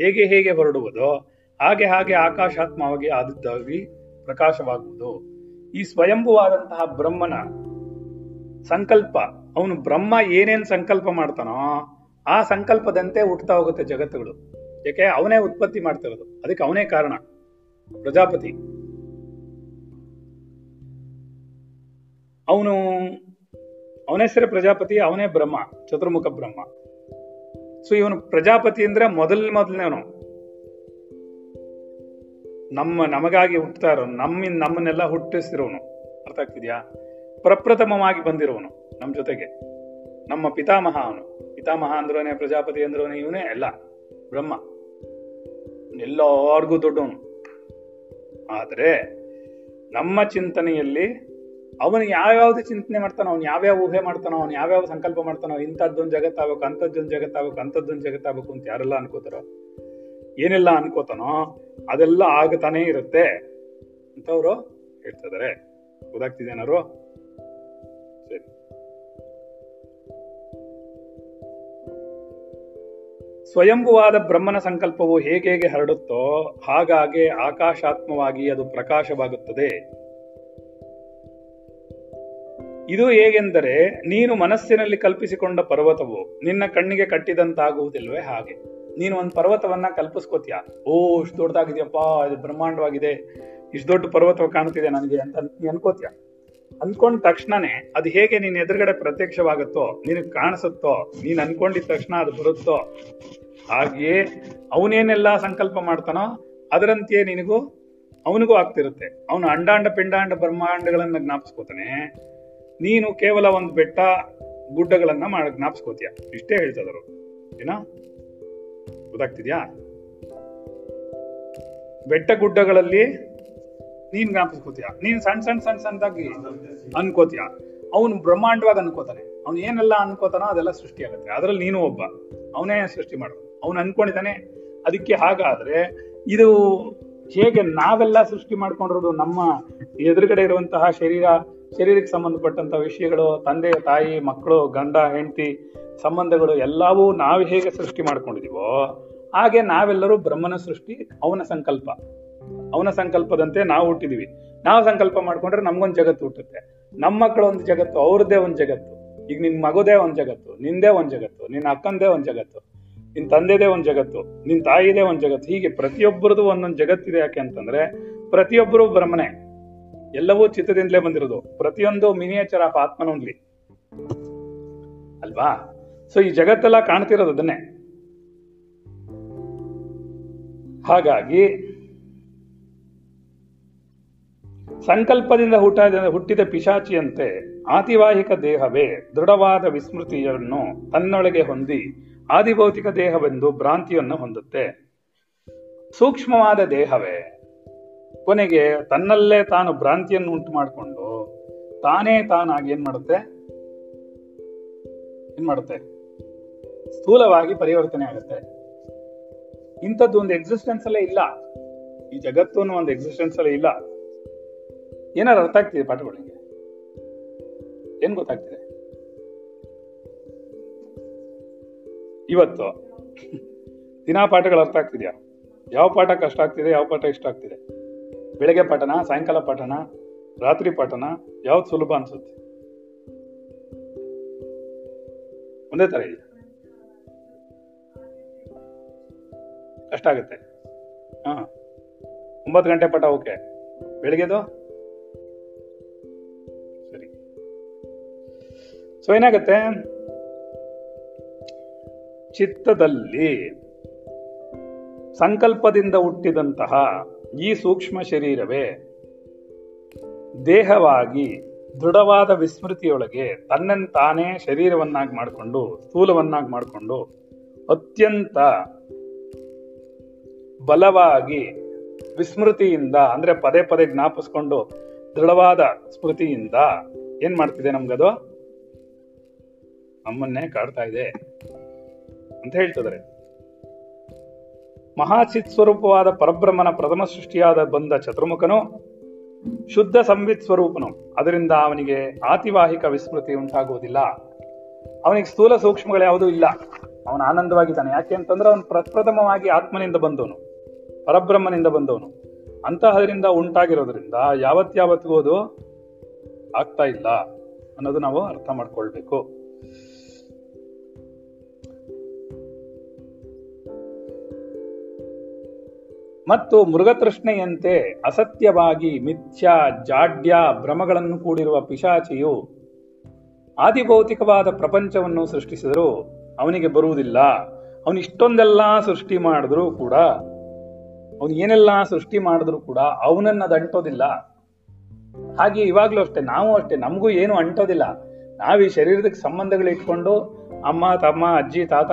ಹೇಗೆ ಹೇಗೆ ಹೊರಡುವುದೋ ಹಾಗೆ ಹಾಗೆ ಆಕಾಶಾತ್ಮವಾಗಿ ಆದದ್ದಾಗಿ ಪ್ರಕಾಶವಾಗುವುದು. ಈ ಸ್ವಯಂಭುವಾದಂತಹ ಬ್ರಹ್ಮನ ಸಂಕಲ್ಪ, ಅವನು ಬ್ರಹ್ಮ ಏನೇನ್ ಸಂಕಲ್ಪ ಮಾಡ್ತಾನೋ ಆ ಸಂಕಲ್ಪದಂತೆ ಹುಟ್ಟುತ್ತಾ ಹೋಗುತ್ತೆ ಜಗತ್ತುಗಳು. ಯಾಕೆ ಅವನೇ ಉತ್ಪತ್ತಿ ಮಾಡ್ತಿರೋದು. ಅದಕ್ಕೆ ಅವನೇ ಕಾರಣ. ಪ್ರಜಾಪತಿ. ಅವನು ಅವನ ಹೆಸರೇ ಪ್ರಜಾಪತಿ, ಅವನೇ ಬ್ರಹ್ಮ, ಚತುರ್ಮುಖ ಬ್ರಹ್ಮ. ಸೊ ಇವನು ಪ್ರಜಾಪತಿ ಅಂದ್ರೆ ಮೊದಲ ಮೊದಲನೇವನು ನಮ್ಮ ನಮಗಾಗಿ ಹುಟ್ಟತಾ ಇರೋನು ನಮ್ಮ ನಮ್ಮನ್ನೆಲ್ಲ ಹುಟ್ಟಿಸಿರೋನು ಅರ್ಥ ಆಗ್ತಿದ್ಯಾ? ಪ್ರಪ್ರಥಮವಾಗಿ ಬಂದಿರೋನು ನಮ್ಮ ಜೊತೆಗೆ. ನಮ್ಮ ಪಿತಾಮಹ ಅವನು. ಪಿತಾಮಹ ಅಂದ್ರೋನೆ ಪ್ರಜಾಪತಿ ಅಂದ್ರೋನೆ ಇವನೇ? ಎಲ್ಲ ಬ್ರಹ್ಮ. ಎಲ್ಲರಿಗೂ ದೊಡ್ಡವನು. ಆದ್ರೆ ನಮ್ಮ ಚಿಂತನೆಯಲ್ಲಿ ಅವನು ಯಾವ್ಯಾವ್ದು ಚಿಂತನೆ ಮಾಡ್ತಾನೋ, ಅವ್ನು ಯಾವ್ಯಾವ ಊಹೆ ಮಾಡ್ತಾನೋ, ಅವ್ನು ಯಾವ್ಯಾವ ಸಂಕಲ್ಪ ಮಾಡ್ತಾನೋ, ಇಂಥದ್ದೊಂದು ಜಗತ್ತಾಗಬೇಕು, ಅಂಥದ್ದೊಂದು ಜಗತ್ತಾಗಬೇಕು ಅಂಥದ್ದೊಂದು ಜಗತ್ತಾಗಬೇಕು ಅಂತ ಯಾರೆಲ್ಲ ಅನ್ಕೋತಾರೋ, ಏನೆಲ್ಲ ಅನ್ಕೋತಾನೋ ಅದೆಲ್ಲ ಆಗತಾನೇ ಇರುತ್ತೆ ಅಂತ ಅವರು ಹೇಳ್ತಾ ಇದಾರೆ. ಗೊತ್ತಾಗ್ತಿದೇನಾರು ಸರಿ. ಸ್ವಯಂಭುವಾದ ಬ್ರಹ್ಮನ ಸಂಕಲ್ಪವು ಹೇಗೆ ಹೇಗೆ ಹರಡುತ್ತೋ ಹಾಗಾಗಿ ಆಕಾಶಾತ್ಮವಾಗಿ ಅದು ಪ್ರಕಾಶವಾಗುತ್ತದೆ. ಇದು ಹೇಗೆಂದರೆ ನೀನು ಮನಸ್ಸಿನಲ್ಲಿ ಕಲ್ಪಿಸಿಕೊಂಡ ಪರ್ವತವು ನಿನ್ನ ಕಣ್ಣಿಗೆ ಕಟ್ಟಿದಂತಾಗುವುದಿಲ್ವೇ ಹಾಗೆ. ನೀನು ಒಂದು ಪರ್ವತವನ್ನ ಕಲ್ಪಿಸ್ಕೋತೀಯ? ಓ, ಇಷ್ಟು ದೊಡ್ಡದಾಗಿದೆಯಪ್ಪ, ಇದು ಬ್ರಹ್ಮಾಂಡವಾಗಿದೆ, ಇಷ್ಟು ದೊಡ್ಡ ಪರ್ವತ ಕಾಣ್ತಿದೆ ನನಗೆ ಅಂತ ನೀ ಅನ್ಕೋತೀಯ? ಅನ್ಕೊಂಡ ತಕ್ಷಣನೇ ಅದು ಹೇಗೆ ನೀನ್ ಎದುರುಗಡೆ ಪ್ರತ್ಯಕ್ಷವಾಗುತ್ತೋ, ನಿನಗೆ ಕಾಣಿಸುತ್ತೋ, ನೀನ್ ಅನ್ಕೊಂಡಿದ ತಕ್ಷಣ ಅದು ಬರುತ್ತೋ, ಹಾಗೆಯೇ ಅವನೇನೆಲ್ಲ ಸಂಕಲ್ಪ ಮಾಡ್ತಾನೋ, ಅದರಂತೆಯೇ ನಿನಗೂ, ಅವನಿಗೂ ಆಗ್ತಿರುತ್ತೆ. ಅವನು ಅಂಡಾಂಡ ಪಿಂಡಾಂಡ ಬ್ರಹ್ಮಾಂಡಗಳನ್ನ ಜ್ಞಾಪಿಸ್ಕೋತಾನೆ. ನೀನು ಕೇವಲ ಒಂದು ಬೆಟ್ಟ ಗುಡ್ಡಗಳನ್ನ ಮಾಡ ಜ್ಞಾಪಿಸ್ಕೋತೀಯ. ಇಷ್ಟೇ ಹೇಳ್ತದರು ಏನ? ಗೊತ್ತಾಗ್ತಿದ್ಯಾ? ಬೆಟ್ಟ ಗುಡ್ಡಗಳಲ್ಲಿ ನೀನ್ ಜ್ಞಾಪಿಸ್ಕೋತೀಯ. ನೀನ್ ಸಣ್ಣ ಸಣ್ಣ ಸಣ್ಣ ಸಣ್ಣದಾಗಿ ಅನ್ಕೋತೀಯ. ಅವನು ಬ್ರಹ್ಮಾಂಡವಾಗಿ ಅನ್ಕೋತಾನೆ. ಅವ್ನು ಏನೆಲ್ಲ ಅನ್ಕೋತಾನೋ ಅದೆಲ್ಲ ಸೃಷ್ಟಿ ಆಗುತ್ತೆ. ಅದ್ರಲ್ಲಿ ನೀನು ಒಬ್ಬ. ಅವನೇ ಸೃಷ್ಟಿ ಮಾಡು ಅವನು ಅನ್ಕೊಂಡಿದ್ದಾನೆ. ಅದಕ್ಕೆ ಹಾಗಾದ್ರೆ ಇದು ಹೇಗೆ ನಾವೆಲ್ಲ ಸೃಷ್ಟಿ ಮಾಡ್ಕೊಂಡಿರೋದು ನಮ್ಮ ಎದುರುಗಡೆ ಇರುವಂತಹ ಶರೀರ ಶರೀರಕ್ಕೆ ಸಂಬಂಧಪಟ್ಟಂತ ವಿಷಯಗಳು, ತಂದೆ, ತಾಯಿ, ಮಕ್ಕಳು, ಗಂಡ, ಹೆಂಡತಿ ಸಂಬಂಧಗಳು ಎಲ್ಲವೂ ನಾವು ಹೇಗೆ ಸೃಷ್ಟಿ ಮಾಡ್ಕೊಂಡಿದೀವೋ, ಹಾಗೆ ನಾವೆಲ್ಲರೂ ಬ್ರಹ್ಮನ ಸೃಷ್ಟಿ, ಅವನ ಸಂಕಲ್ಪ. ಅವನ ಸಂಕಲ್ಪದಂತೆ ನಾವು ಹುಟ್ಟಿದೀವಿ. ನಾವು ಸಂಕಲ್ಪ ಮಾಡ್ಕೊಂಡ್ರೆ ನಮ್ಗೊಂದು ಜಗತ್ತು ಹುಟ್ಟುತ್ತೆ. ನಮ್ಮ ಮಕ್ಕಳು ಒಂದು ಜಗತ್ತು, ಅವ್ರದ್ದೇ ಒಂದು ಜಗತ್ತು. ಈಗ ನಿನ್ ಮಗುದೇ ಒಂದು ಜಗತ್ತು, ನಿಂದೇ ಒಂದು ಜಗತ್ತು ನಿನ್ನ ಅಕ್ಕಂದೇ ಒಂದು ಜಗತ್ತು, ನಿನ್ ತಂದೆದೇ ಒಂದು ಜಗತ್ತು, ನಿನ್ ತಾಯಿದೇ ಒಂದು ಜಗತ್ತು. ಹೀಗೆ ಪ್ರತಿಯೊಬ್ಬರದು ಒಂದೊಂದು ಜಗತ್ತಿದೆ ಯಾಕೆ ಅಂತಂದ್ರೆ, ಪ್ರತಿಯೊಬ್ಬರು ಬ್ರಹ್ಮನೇ. ಎಲ್ಲವೂ ಚಿತ್ರದಿಂದಲೇ ಬಂದಿರೋದು. ಪ್ರತಿಯೊಂದು ಮಿನಿಯೇಚರ್ ಆಫ್ ಆತ್ಮನೊಂದ್ಲಿ ಅಲ್ವಾ? ಸೊ ಈ ಜಗತ್ತೆಲ್ಲ ಕಾಣ್ತಿರೋದು ಅದನ್ನೇ. ಹಾಗಾಗಿ, ಸಂಕಲ್ಪದಿಂದ ಹುಟ್ಟ, ಹುಟ್ಟಿದ ಪಿಶಾಚಿಯಂತೆ ಆತಿವಾಹಿಕ ದೇಹವೇ ದೃಢವಾದ ವಿಸ್ಮೃತಿಯನ್ನು ತನ್ನೊಳಗೆ ಹೊಂದಿ ಆದಿಭೌತಿಕ ದೇಹವೆಂದು ಭ್ರಾಂತಿಯನ್ನು ಹೊಂದುತ್ತೆ. ಸೂಕ್ಷ್ಮವಾದ ದೇಹವೇ. ಕೊನೆಗೆ ತನ್ನಲ್ಲೇ ತಾನು ಭ್ರಾಂತಿಯನ್ನು ಉಂಟು ಮಾಡಿಕೊಂಡು ತಾನೇ ತಾನಾಗಿ ಏನ್ ಮಾಡುತ್ತೆ? ಏನ್ ಮಾಡುತ್ತೆ? ಸ್ಥೂಲವಾಗಿ ಪರಿವರ್ತನೆ ಆಗುತ್ತೆ. ಇಂಥದ್ದು ಒಂದು ಎಕ್ಸಿಸ್ಟೆನ್ಸ್ ಅಲ್ಲೇ ಇಲ್ಲ. ಈ ಜಗತ್ತು ಒಂದು ಎಕ್ಸಿಸ್ಟೆನ್ಸ್ ಅಲ್ಲೇ ಇಲ್ಲ. ಏನಾರು ಅರ್ಥ ಆಗ್ತಿದೆ ಪಾಠಗಳಿಗೆ? ಏನ್ ಗೊತ್ತಾಗ್ತಿದೆ? ಇವತ್ತು ದಿನಾ ಪಾಠಗಳು ಅರ್ಥ ಆಗ್ತಿದ್ಯಾ? ಯಾವ ಪಾಠ ಕಷ್ಟ ಆಗ್ತಿದೆ, ಯಾವ ಪಾಠ ಇಷ್ಟ ಆಗ್ತಿದೆ? ಬೆಳಗ್ಗೆ ಪಠಣ, ಸಾಯಂಕಾಲ ಪಠಣ, ರಾತ್ರಿ ಪಠಣ, ಯಾವ್ದು ಸುಲಭ ಅನ್ಸುತ್ತೆ? ಒಂದೇ ತರ ಇದೆ. ಕಷ್ಟ ಆಗುತ್ತೆ. ಹಾ. ಒಂಬತ್ತು ಗಂಟೆ ಪಠ, ಓಕೆ. ಬೆಳಿಗ್ಗೆದು ಸರಿ. ಸೊ ಏನಾಗುತ್ತೆ? ಚಿತ್ತದಲ್ಲಿ ಸಂಕಲ್ಪದಿಂದ ಹುಟ್ಟಿದಂತಹ ಈ ಸೂಕ್ಷ್ಮ ಶರೀರವೇ ದೇಹವಾಗಿ ದೃಢವಾದ ವಿಸ್ಮೃತಿಯೊಳಗೆ ತನ್ನನ್ನು ತಾನೇ ಶರೀರವನ್ನಾಗಿ ಮಾಡಿಕೊಂಡು, ಸ್ಥೂಲವನ್ನಾಗಿ ಮಾಡಿಕೊಂಡು ಅತ್ಯಂತ ಬಲವಾಗಿ ವಿಸ್ಮೃತಿಯಿಂದ, ಅಂದ್ರೆ ಪದೇ ಪದೇ ಜ್ಞಾಪಿಸ್ಕೊಂಡು ದೃಢವಾದ ಸ್ಮೃತಿಯಿಂದ ಏನ್ ಮಾಡ್ತಿದೆ ನಮ್ಗದು? ನಮ್ಮನ್ನೇ ಕಾಡ್ತಾ ಇದೆ ಅಂತ ಹೇಳ್ತಿದ್ದಾರೆ. ಮಹಾಚಿತ್ ಸ್ವರೂಪವಾದ ಪರಬ್ರಹ್ಮನ ಪ್ರಥಮ ಸೃಷ್ಟಿಯಾದ ಬಂದ ಚತುರ್ಮುಖನು ಶುದ್ಧ ಸಂವಿತ್ ಸ್ವರೂಪನು. ಅದರಿಂದ ಅವನಿಗೆ ಆತಿವಾಹಿಕ ವಿಸ್ಮೃತಿ ಉಂಟಾಗುವುದಿಲ್ಲ. ಅವನಿಗೆ ಸ್ಥೂಲ ಸೂಕ್ಷ್ಮಗಳು ಯಾವುದೂ ಇಲ್ಲ. ಅವನು ಆನಂದವಾಗಿದ್ದಾನೆ. ಯಾಕೆ ಅಂತಂದ್ರೆ ಅವನು ಪ್ರಪ್ರಥಮವಾಗಿ ಆತ್ಮನಿಂದ ಬಂದವನು. ಪರಬ್ರಹ್ಮನಿಂದ ಬಂದವನು. ಅಂತಹದರಿಂದ ಉಂಟಾಗಿರೋದ್ರಿಂದ ಯಾವತ್ಯಾವತ್ತಿಗೂ ಅದು ಆಗ್ತಾ ಇಲ್ಲ ಅನ್ನೋದು ನಾವು ಅರ್ಥ ಮಾಡ್ಕೊಳ್ಬೇಕು. ಮತ್ತು ಮೃಗತೃಷ್ಣೆಯಂತೆ ಅಸತ್ಯವಾಗಿ ಮಿಥ್ಯಾ, ಜಾಡ್ಯ ಭ್ರಮಗಳನ್ನು ಕೂಡಿರುವ ಪಿಶಾಚಿಯು ಆದಿಭೌತಿಕವಾದ ಪ್ರಪಂಚವನ್ನು ಸೃಷ್ಟಿಸಿದರೂ ಅವನಿಗೆ ಬರುವುದಿಲ್ಲ. ಅವನು ಇಷ್ಟೊಂದೆಲ್ಲ ಸೃಷ್ಟಿ ಮಾಡಿದ್ರೂ ಕೂಡ, ಅವನು ಏನೆಲ್ಲ ಸೃಷ್ಟಿ ಮಾಡಿದ್ರು ಕೂಡ ಅವನನ್ನ ಅಂಟೋದಿಲ್ಲ. ಹಾಗೆ ಇವಾಗ್ಲೂ ಅಷ್ಟೇ, ನಾವು ಅಷ್ಟೇ, ನಮಗೂ ಏನು ಅಂಟೋದಿಲ್ಲ. ನಾವು ಈ ಶರೀರದಕ್ಕೆ ಸಂಬಂಧಗಳಿಟ್ಕೊಂಡು ಅಮ್ಮ, ತಮ್ಮ, ಅಜ್ಜಿ, ತಾತ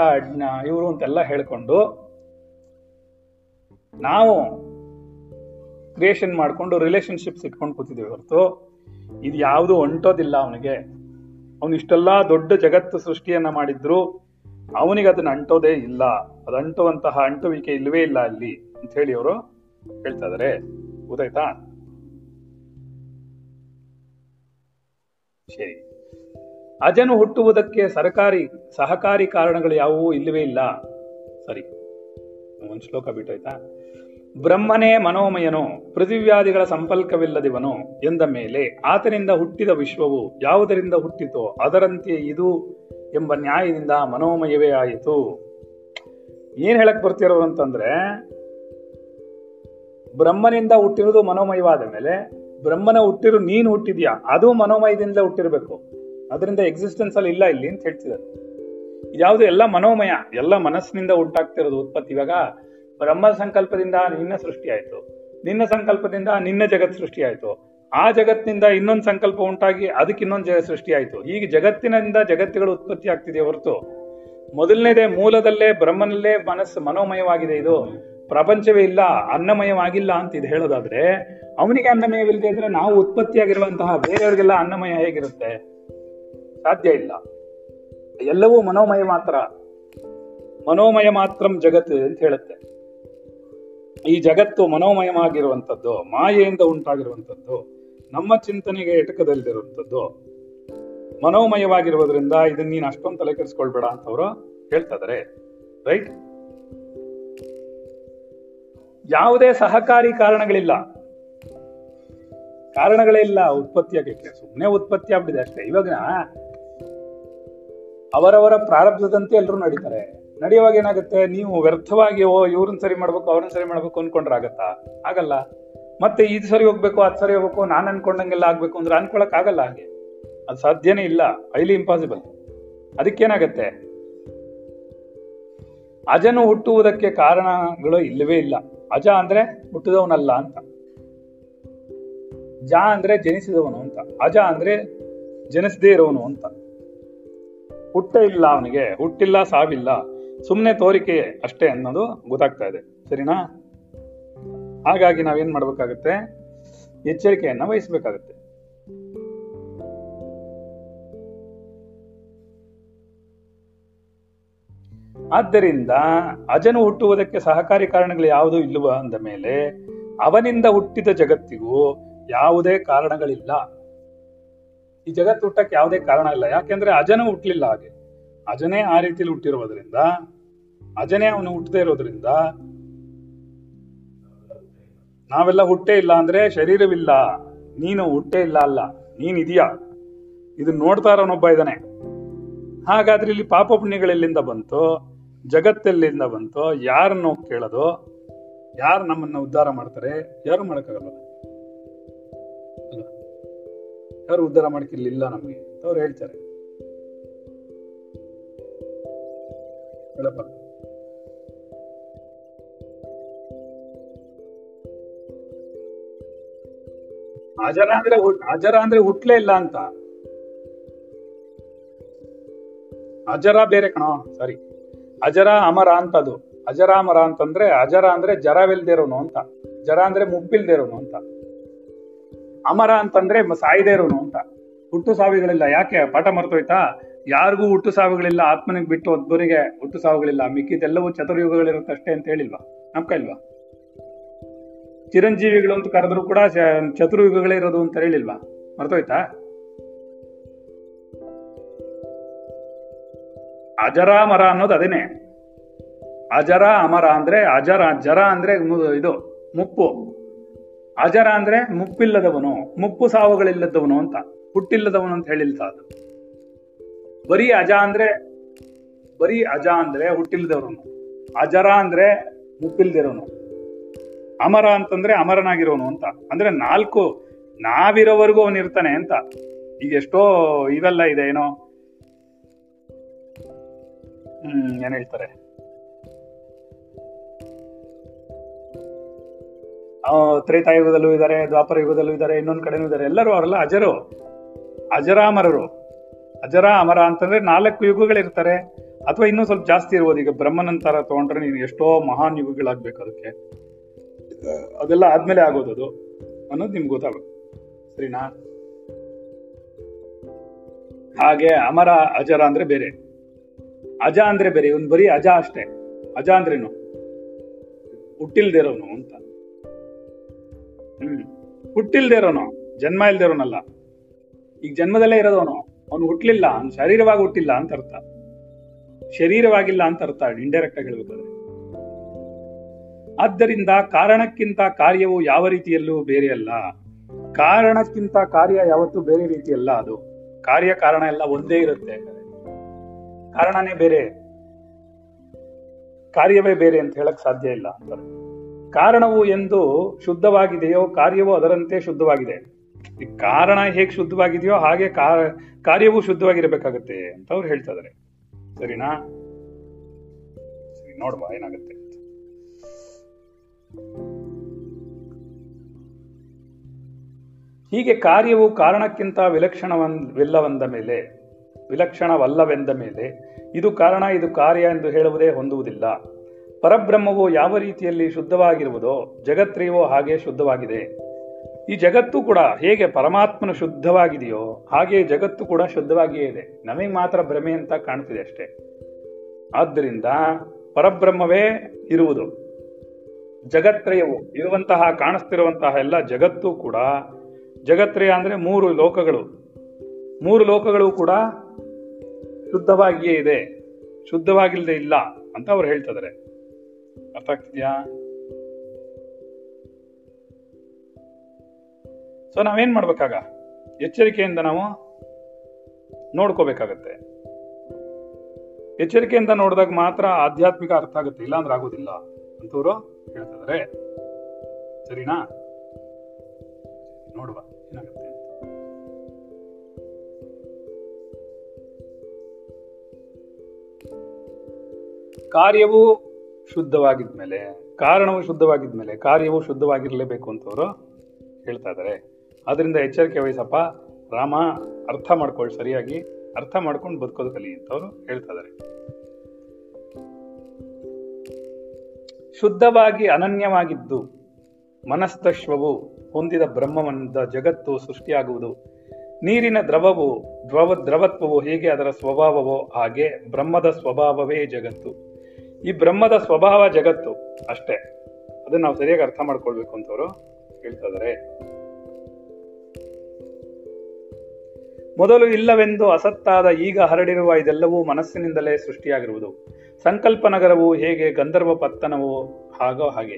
ಇವರು ಅಂತೆಲ್ಲ ಹೇಳ್ಕೊಂಡು ನಾವು ಕ್ರಿಯೇಷನ್ ಮಾಡಿಕೊಂಡು ರಿಲೇಶನ್ಶಿಪ್ಸ್ ಇಟ್ಕೊಂಡು ಕೂತಿದ್ದೀವಿ ಹೊರತು, ಇದು ಯಾವುದು ಅಂಟೋದಿಲ್ಲ ಅವನಿಗೆ. ಅವನು ಇಷ್ಟೆಲ್ಲ ದೊಡ್ಡ ಜಗತ್ತು ಸೃಷ್ಟಿಯನ್ನ ಮಾಡಿದ್ರು, ಅವನಿಗೆ ಅದನ್ನ ಅಂಟೋದೇ ಇಲ್ಲ. ಅದು ಅಂಟುವಂತಹ ಅಂಟುವಿಕೆ ಇಲ್ಲವೇ ಇಲ್ಲ ಅಲ್ಲಿ ಅಂತ ಹೇಳಿ ಅವರು ಹೇಳ್ತಾ ಇದಾರೆ. ಗೊತ್ತಾಯ್ತಾ? ಸರಿ. ಅಜನು ಹುಟ್ಟುವುದಕ್ಕೆ ಸರಕಾರಿ, ಸಹಕಾರಿ ಕಾರಣಗಳು ಯಾವುವು ಇಲ್ಲವೇ ಇಲ್ಲ. ಸರಿ. ಒಂದು ಶ್ಲೋಕ ಬಿಟ್ಟೋಯ್ತಾ? ಬ್ರಹ್ಮನೇ ಮನೋಮಯನು, ಪೃಥಿವ್ಯಾದಿಗಳ ಸಂಪರ್ಕವಿಲ್ಲದಿವನು ಎಂದ ಮೇಲೆ ಆತನಿಂದ ಹುಟ್ಟಿದ ವಿಶ್ವವು ಯಾವುದರಿಂದ ಹುಟ್ಟಿತೋ ಅದರಂತೆ ಇದು ಎಂಬ ನ್ಯಾಯದಿಂದ ಮನೋಮಯವೇ ಆಯಿತು. ಏನ್ ಹೇಳಕ್ ಬರ್ತಿರೋರು ಅಂತಂದ್ರೆ, ಬ್ರಹ್ಮನಿಂದ ಹುಟ್ಟಿರೋದು ಮನೋಮಯವಾದ ಮೇಲೆ, ಬ್ರಹ್ಮನ ಹುಟ್ಟಿರೋ ನೀನು ಹುಟ್ಟಿದ್ಯಾ, ಅದು ಮನೋಮಯದಿಂದಲೇ ಹುಟ್ಟಿರಬೇಕು. ಅದರಿಂದ ಎಕ್ಸಿಸ್ಟೆನ್ಸ್ ಅಲ್ಲಿ ಇಲ್ಲ ಇಲ್ಲಿ ಅಂತ ಹೇಳ್ತಿದ್ದಾರೆ. ಇದ್ಯಾವುದು ಎಲ್ಲ ಮನೋಮಯ, ಎಲ್ಲ ಮನಸ್ಸಿನಿಂದ ಉಂಟಾಗ್ತಿರೋದು ಉತ್ಪತ್ತಿ ಇವಾಗ ಬ್ರಹ್ಮ ಸಂಕಲ್ಪದಿಂದ ನಿನ್ನ ಸೃಷ್ಟಿ ಆಯ್ತು. ನಿನ್ನ ಸಂಕಲ್ಪದಿಂದ ನಿನ್ನ ಜಗತ್ ಸೃಷ್ಟಿ ಆಯ್ತು. ಆ ಜಗತ್ತಿನಿಂದ ಇನ್ನೊಂದು ಸಂಕಲ್ಪ ಉಂಟಾಗಿ ಅದಕ್ಕೆ ಇನ್ನೊಂದು ಜಗ ಸೃಷ್ಟಿ ಈಗ ಜಗತ್ತಿನಿಂದ ಜಗತ್ತುಗಳು ಉತ್ಪತ್ತಿ ಆಗ್ತಿದೆ ಹೊರತು. ಮೊದಲನೇದೇ ಮೂಲದಲ್ಲೇ ಬ್ರಹ್ಮನಲ್ಲೇ ಮನಸ್ಸು ಮನೋಮಯವಾಗಿದೆ ಇದು. ಪ್ರಪಂಚವೇ ಇಲ್ಲ, ಅನ್ನಮಯವಾಗಿಲ್ಲ ಅಂತ ಇದು ಹೇಳೋದಾದ್ರೆ, ಅವನಿಗೆ ಅನ್ನಮಯವಿಲ್ಲದೆ ಅಂದ್ರೆ ನಾವು ಉತ್ಪತ್ತಿಯಾಗಿರುವಂತಹ ಬೇರೆಯವರಿಗೆಲ್ಲ ಅನ್ನಮಯ ಹೇಗಿರುತ್ತೆ? ಸಾಧ್ಯ ಇಲ್ಲ. ಎಲ್ಲವೂ ಮನೋಮಯ ಮಾತ್ರ. ಮನೋಮಯ ಮಾತ್ರಂ ಜಗತ್ ಅಂತ ಹೇಳುತ್ತೆ. ಈ ಜಗತ್ತು ಮನೋಮಯವಾಗಿರುವಂಥದ್ದು, ಮಾಯೆಯಿಂದ ಉಂಟಾಗಿರುವಂಥದ್ದು, ನಮ್ಮ ಚಿಂತನೆಗೆ ಎಟಕದಲ್ಲಿರುವಂಥದ್ದು, ಮನೋಮಯವಾಗಿರುವುದರಿಂದ ಇದನ್ನ ನೀನು ಅಷ್ಟೊಂದು ತಲೆ ಕೆಡಿಸ್ಕೊಳ್ಬೇಡ ಅಂತ ಅವರು ಹೇಳ್ತಾ ಇದಾರೆ. ರೈಟ್? ಯಾವುದೇ ಸಹಕಾರಿ ಕಾರಣಗಳಿಲ್ಲ. ಕಾರಣಗಳೇ ಇಲ್ಲ ಉತ್ಪತ್ತಿ ಆಗಲಿಕ್ಕೆ ಸುಮ್ಮನೆ ಉತ್ಪತ್ತಿ ಆಗ್ಬಿಟ್ಟಿದೆ ಅಷ್ಟೇ. ಇವಾಗ ಅವರವರ ಪ್ರಾರಬ್ಧದಂತೆ ಎಲ್ಲರೂ ನಡೀತಾರೆ. ನಡೆಯುವಾಗ ಏನಾಗುತ್ತೆ? ನೀವು ವ್ಯರ್ಥವಾಗಿ, ಓ, ಇವ್ರನ್ನ ಸರಿ ಮಾಡ್ಬೇಕು, ಅವ್ರನ್ನ ಸರಿ ಮಾಡ್ಬೇಕು ಅನ್ಕೊಂಡ್ರೆ ಆಗತ್ತಾ? ಆಗಲ್ಲ. ಮತ್ತೆ ಇದು ಸರಿ ಹೋಗ್ಬೇಕು ಅದು ಸರಿ ಹೋಗ್ಬೇಕು, ನಾನು ಅನ್ಕೊಂಡಂಗೆಲ್ಲ ಆಗ್ಬೇಕು ಅಂದ್ರೆ ಅನ್ಕೊಳಕ್ ಆಗಲ್ಲ ಹಾಗೆ. ಅದು ಸಾಧ್ಯನೇ ಇಲ್ಲ. ಐಲಿ ಇಂಪಾಸಿಬಲ್ ಅದಕ್ಕೇನಾಗತ್ತೆ? ಅಜನು ಹುಟ್ಟುವುದಕ್ಕೆ ಕಾರಣಗಳು ಇಲ್ಲವೇ ಇಲ್ಲ. ಅಜ ಅಂದ್ರೆ ಹುಟ್ಟಿದವನಲ್ಲ ಅಂತ. ಜ ಅಂದ್ರೆ ಜನಿಸಿದವನು ಅಂತ. ಅಜ ಅಂದ್ರೆ ಜನಿಸದೇ ಇರೋನು ಅಂತ. ಹುಟ್ಟೇ ಇಲ್ಲ ಅವನಿಗೆ. ಹುಟ್ಟಿಲ್ಲ, ಸಾವಿಲ್ಲ. ಸುಮ್ಮನೆ ತೋರಿಕೆ ಅಷ್ಟೇ ಅನ್ನೋದು ಗೊತ್ತಾಗ್ತಾ ಇದೆ. ಸರಿನಾ? ಹಾಗಾಗಿ ನಾವೇನ್ ಮಾಡ್ಬೇಕಾಗತ್ತೆ? ಎಚ್ಚರಿಕೆಯನ್ನ ವಹಿಸ್ಬೇಕಾಗತ್ತೆ. ಆದ್ದರಿಂದ ಅಜನು ಹುಟ್ಟುವುದಕ್ಕೆ ಸಹಕಾರಿ ಕಾರಣಗಳು ಯಾವುದೂ ಇಲ್ಲವ ಅಂದ ಮೇಲೆ, ಅವನಿಂದ ಹುಟ್ಟಿದ ಜಗತ್ತಿಗೂ ಯಾವುದೇ ಕಾರಣಗಳಿಲ್ಲ. ಈ ಜಗತ್ತು ಹುಟ್ಟಕ್ಕೆ ಯಾವುದೇ ಕಾರಣ ಇಲ್ಲ. ಯಾಕೆಂದ್ರೆ ಅಜನೂ ಹುಟ್ಟಲಿಲ್ಲ ಹಾಗೆ. ಅಜನೇ ಆ ರೀತಿಲಿ ಹುಟ್ಟಿರೋದ್ರಿಂದ ಅಜನೇ ಅವನು ಹುಟ್ಟದೇ ಇರೋದ್ರಿಂದ ನಾವೆಲ್ಲ ಹುಟ್ಟೇ ಇಲ್ಲ ಅಂದ್ರೆ ಶರೀರವಿಲ್ಲ. ನೀನು ಹುಟ್ಟೇ ಇಲ್ಲ ಅಲ್ಲ ನೀನ್ ಇದೆಯಾ ಇದು ನೋಡ್ತಾ ಇರೋನೊಬ್ಬ ಇದ್ದಾನೆ. ಹಾಗಾದ್ರೆ ಇಲ್ಲಿ ಪಾಪ ಪುಣ್ಯಗಳೆಲ್ಲಿಂದ ಬಂತು? ಜಗತ್ತೆಲ್ಲಿಂದ ಬಂತು? ಯಾರನ್ನು ಕೇಳೋದು? ಯಾರು ನಮ್ಮನ್ನ ಉದ್ಧಾರ ಮಾಡ್ತಾರೆ? ಯಾರು ಮಾಡಕ್ಕಾಗಲ್ಲ? ಯಾರು ಉದ್ಧಾರ ಇಲ್ಲ ನಮಗೆ ಅವ್ರು ಹೇಳ್ತಾರೆ. ಅಜರ ಅಂದ್ರೆ ಅಜರ ಅಂದ್ರೆ ಹುಟ್ಲೇ ಇಲ್ಲ ಅಂತ. ಅಜರ ಬೇರೆ ಕಣೋ ಸಾರಿ ಅಜರ ಅಮರ ಅಂತ ಅದು ಅಜರ ಅಮರ ಅಂತಂದ್ರೆ ಅಜರ ಅಂದ್ರೆ ಜರವಿಲ್ದಿರೋನು ಅಂತ. ಜರ ಅಂದ್ರೆ ಮುಪ್ಪಿಲ್ದಿರೋನು ಅಂತ. ಅಮರ ಅಂತಂದ್ರೆ ಸಾಯ್ದೇ ಇರೋನು ಅಂತ. ಹುಟ್ಟು ಸಾವಿಗಳಿಲ್ಲ. ಯಾಕೆ? ಪಾಠ ಮರ್ತೋಯ್ತಾ? ಯಾರಿಗೂ ಹುಟ್ಟು ಸಾವಿಗಳಿಲ್ಲ. ಆತ್ಮನಿಗೆ ಬಿಟ್ಟು ಒಬ್ಬರಿಗೆ ಹುಟ್ಟು ಸಾವುಗಳಿಲ್ಲ. ಮಿಕ್ಕಿದೆಲ್ಲವೂ ಚತುರ್ಯುಗಗಳಿರುತ್ತೆ ಅಷ್ಟೇ ಅಂತ ಹೇಳಿಲ್ವಾ? ನಮ್ಕ ಇಲ್ವಾ? ಚಿರಂಜೀವಿಗಳು ಅಂತ ಕರೆದ್ರು ಕೂಡ ಚತುರಯುಗಗಳೇ ಇರೋದು ಅಂತ ಹೇಳಿಲ್ವಾ? ಮರ್ತೋಯ್ತಾ? ಅಜರ ಮರ ಅನ್ನೋದು ಅದೇನೆ. ಅಜರ ಅಮರ ಅಂದ್ರೆ ಅಜರ ಜರ ಅಂದ್ರೆ ಇದು, ಮುಪ್ಪು. ಅಜರ ಅಂದ್ರೆ ಮುಪ್ಪಿಲ್ಲದವನು, ಮುಪ್ಪು ಸಾವುಗಳಿಲ್ಲದವನು ಅಂತ. ಹುಟ್ಟಿಲ್ಲದವನು ಅಂತ ಹೇಳಿಲ್ಲ ಅದು. ಬರೀ ಅಜ ಅಂದ್ರೆ, ಬರೀ ಅಜ ಅಂದ್ರೆ ಹುಟ್ಟಿಲ್ದವನು ಅಜರ ಅಂದ್ರೆ ಮುಪ್ಪಿಲ್ದಿರೋನು. ಅಮರ ಅಂತಂದ್ರೆ ಅಮರನಾಗಿರೋನು ಅಂತ. ಅಂದ್ರೆ ನಾಲ್ಕು, ನಾವಿರೋವರೆಗೂ ಅವನು ಇರ್ತಾನೆ ಅಂತ. ಈಗ ಎಷ್ಟೋ ಇವೆಲ್ಲ ಇದೆ ಏನೋ. ಹ್ಮ್, ಏನ್ ಹೇಳ್ತಾರೆ? ತ್ರೇತಾಯುಗದಲ್ಲೂ ಇದ್ದಾರೆ ದ್ವಾಪರ ಯುಗದಲ್ಲೂ ಇದ್ದಾರೆ, ಇನ್ನೊಂದು ಕಡೆನೂ ಇದ್ದಾರೆ. ಎಲ್ಲರೂ ಅವರೆಲ್ಲ ಅಜರು. ಅಜರಾಮರರು. ಅಜರ ಅಮರ ಅಂತಂದ್ರೆ ನಾಲ್ಕು ಯುಗಗಳಿರ್ತಾರೆ. ಅಥವಾ ಇನ್ನೂ ಸ್ವಲ್ಪ ಜಾಸ್ತಿ ಇರ್ಬೋದು. ಈಗ ಬ್ರಹ್ಮನಂತರ ತಗೊಂಡ್ರೆ ನೀನು ಎಷ್ಟೋ ಮಹಾನ್ ಯುಗಗಳಾಗ್ಬೇಕು ಅದಕ್ಕೆ. ಅದೆಲ್ಲ ಆದ್ಮೇಲೆ ಆಗೋದು ಅದು. ಅನ್ನೋದು ನಿಮ್ಗೆ ಗೊತ್ತಾಗುತ್ತೆ ಸರಿನಾ? ಹಾಗೆ ಅಮರ, ಅಜರ ಅಂದ್ರೆ ಬೇರೆ. ಅಜ ಅಂದ್ರೆ ಬೇರೆ. ಇವನ್ ಬರೀ ಅಜ ಅಷ್ಟೇ. ಅಜ ಅಂದ್ರೇನು? ಹುಟ್ಟಿಲ್ದಿರೋನು ಅಂತ. ಹ್ಮ್. ಹುಟ್ಟಿಲ್ದೇ ಇರೋನು ಜನ್ಮ ಇಲ್ದೇ ಇರೋನಲ್ಲ ಈಗ ಜನ್ಮದಲ್ಲೇ ಇರೋದವನು, ಅವನು ಹುಟ್ಟಲಿಲ್ಲ ಅವ್ನು ಶರೀರವಾಗಿ ಹುಟ್ಟಿಲ್ಲ ಅಂತ ಅರ್ಥ. ಶರೀರವಾಗಿಲ್ಲ ಅಂತ ಅರ್ಥ ಇಂಡೈರೆಕ್ಟ್ ಆಗಿ ಹೇಳ್ಬೇಕಾದ್ರೆ. ಆದ್ದರಿಂದ ಕಾರಣಕ್ಕಿಂತ ಕಾರ್ಯವು ಯಾವ ರೀತಿಯಲ್ಲೂ ಬೇರೆಯಲ್ಲ ಕಾರಣಕ್ಕಿಂತ ಕಾರ್ಯ ಯಾವತ್ತೂ ಬೇರೆ ರೀತಿಯಲ್ಲ ಅದು. ಕಾರ್ಯ ಕಾರಣ ಎಲ್ಲ ಒಂದೇ ಇರುತ್ತೆ. ಕಾರಣನೇ ಬೇರೆ. ಕಾರ್ಯವೇ ಬೇರೆ ಅಂತ ಹೇಳಕ್ ಸಾಧ್ಯ ಇಲ್ಲ ಅಂತಾರೆ. ಕಾರಣವು ಎಂದು ಶುದ್ಧವಾಗಿದೆಯೋ ಕಾರ್ಯವು ಅದರಂತೆ ಶುದ್ಧವಾಗಿದೆ. ಈ ಕಾರಣ ಹೇಗೆ ಶುದ್ಧವಾಗಿದೆಯೋ ಹಾಗೆ ಕಾರ್ಯವೂ ಶುದ್ಧವಾಗಿರಬೇಕಾಗತ್ತೆ ಅಂತ ಅವ್ರು ಹೇಳ್ತಾ ಇದಾರೆ. ಸರಿನಾ? ಸರಿ, ನೋಡುವ, ಏನಾಗುತ್ತೆ. ಹೀಗೆ ಕಾರ್ಯವು ಕಾರಣಕ್ಕಿಂತ ವಿಲಕ್ಷಣವಲ್ಲವೆಂದ ಮೇಲೆ ವಿಲಕ್ಷಣವಲ್ಲವೆಂದ ಮೇಲೆ, ಇದು ಕಾರಣ, ಇದು ಕಾರ್ಯ ಎಂದು ಹೇಳುವುದೇ ಹೊಂದುವುದಿಲ್ಲ. ಪರಬ್ರಹ್ಮವು ಯಾವ ರೀತಿಯಲ್ಲಿ ಶುದ್ಧವಾಗಿರುವುದೋ ಜಗತ್ರಿಯವೋ ಹಾಗೆ ಶುದ್ಧವಾಗಿದೆ. ಈ ಜಗತ್ತು ಕೂಡ ಹೇಗೆ ಪರಮಾತ್ಮನು ಶುದ್ಧವಾಗಿದೆಯೋ ಹಾಗೆ ಜಗತ್ತು ಕೂಡ ಶುದ್ಧವಾಗಿಯೇ ಇದೆ. ನಮಗೆ ಮಾತ್ರ ಭ್ರಮೆ ಅಂತ ಕಾಣ್ತಿದೆ ಅಷ್ಟೇ. ಆದ್ದರಿಂದ ಪರಬ್ರಹ್ಮವೇ ಇರುವುದು. ಜಗತ್ರಯವು ಇರುವಂತಹ, ಕಾಣಿಸ್ತಿರುವಂತಹ ಎಲ್ಲ ಜಗತ್ತು ಕೂಡ ಜಗತ್ರಯ ಅಂದರೆ ಮೂರು ಲೋಕಗಳು. ಮೂರು ಲೋಕಗಳು ಕೂಡ ಶುದ್ಧವಾಗಿಯೇ ಇದೆ. ಶುದ್ಧವಾಗಿಲ್ಲದೆ ಇಲ್ಲ ಅಂತ ಅವ್ರು ಹೇಳ್ತಿದ್ದಾರೆ ಅರ್ಥ ಆಗ್ತಿದ್ಯಾ ಸೊ ನಾವೇನ್ ಮಾಡ್ಬೇಕಾಗ? ಎಚ್ಚರಿಕೆಯಿಂದ ನಾವು ನೋಡ್ಕೋಬೇಕಾಗತ್ತೆ. ಎಚ್ಚರಿಕೆಯಿಂದ ನೋಡಿದಾಗ ಮಾತ್ರ ಆಧ್ಯಾತ್ಮಿಕ ಅರ್ಥ ಆಗುತ್ತೆ, ಇಲ್ಲಾಂದ್ರೆ ಆಗೋದಿಲ್ಲ ಅಂತವರು ಹೇಳ್ತಿದ್ದಾರೆ ಸರಿನಾ? ನೋಡುವ, ಏನಾಗುತ್ತೆ. ಕಾರ್ಯವು ಶುದ್ಧವಾಗಿದ್ಮೇಲೆ, ಕಾರಣವು ಶುದ್ಧವಾಗಿದ್ಮೇಲೆ, ಕಾರ್ಯವು ಶುದ್ಧವಾಗಿರಲೇಬೇಕು ಅಂತವರು ಹೇಳ್ತಾ ಇದ್ದಾರೆ ಅದರಿಂದ ಎಚ್ಚರಿಕೆ ವಹಿಸಪ್ಪ, ರಾಮ, ಅರ್ಥ ಮಾಡ್ಕೊಳ್ಳಿ ಸರಿಯಾಗಿ, ಅರ್ಥ ಮಾಡ್ಕೊಂಡು ಬದುಕೋದು ಕಲಿ ಅಂತ ಅವರು ಹೇಳ್ತಾ ಇದ್ದಾರೆ ಶುದ್ಧವಾಗಿ ಅನನ್ಯವಾಗಿದ್ದು, ಮನಸ್ತಶ್ವವು ಹೊಂದಿದ ಬ್ರಹ್ಮವಂತ ಜಗತ್ತು ಸೃಷ್ಟಿಯಾಗುವುದು. ನೀರಿನ ದ್ರವವು ದ್ರವ, ದ್ರವತ್ವವು ಹೇಗೆ ಅದರ ಸ್ವಭಾವವೋ ಹಾಗೆ ಬ್ರಹ್ಮದ ಸ್ವಭಾವವೇ ಜಗತ್ತು. ಈ ಬ್ರಹ್ಮದ ಸ್ವಭಾವ ಜಗತ್ತು ಅಷ್ಟೇ. ಅದನ್ನ ನಾವು ಸರಿಯಾಗಿ ಅರ್ಥ ಮಾಡ್ಕೊಳ್ಬೇಕು ಅಂತವರು ಇದಾರೆ. ಮೊದಲು ಇಲ್ಲವೆಂದು ಅಸತ್ತಾದ ಈಗ ಹರಡಿರುವ ಇದೆಲ್ಲವೂ ಮನಸ್ಸಿನಿಂದಲೇ ಸೃಷ್ಟಿಯಾಗಿರುವುದು. ಸಂಕಲ್ಪ ನಗರವು ಹೇಗೆ ಗಂಧರ್ವ ಪತ್ತನವು ಹಾಗೋ ಹಾಗೆ.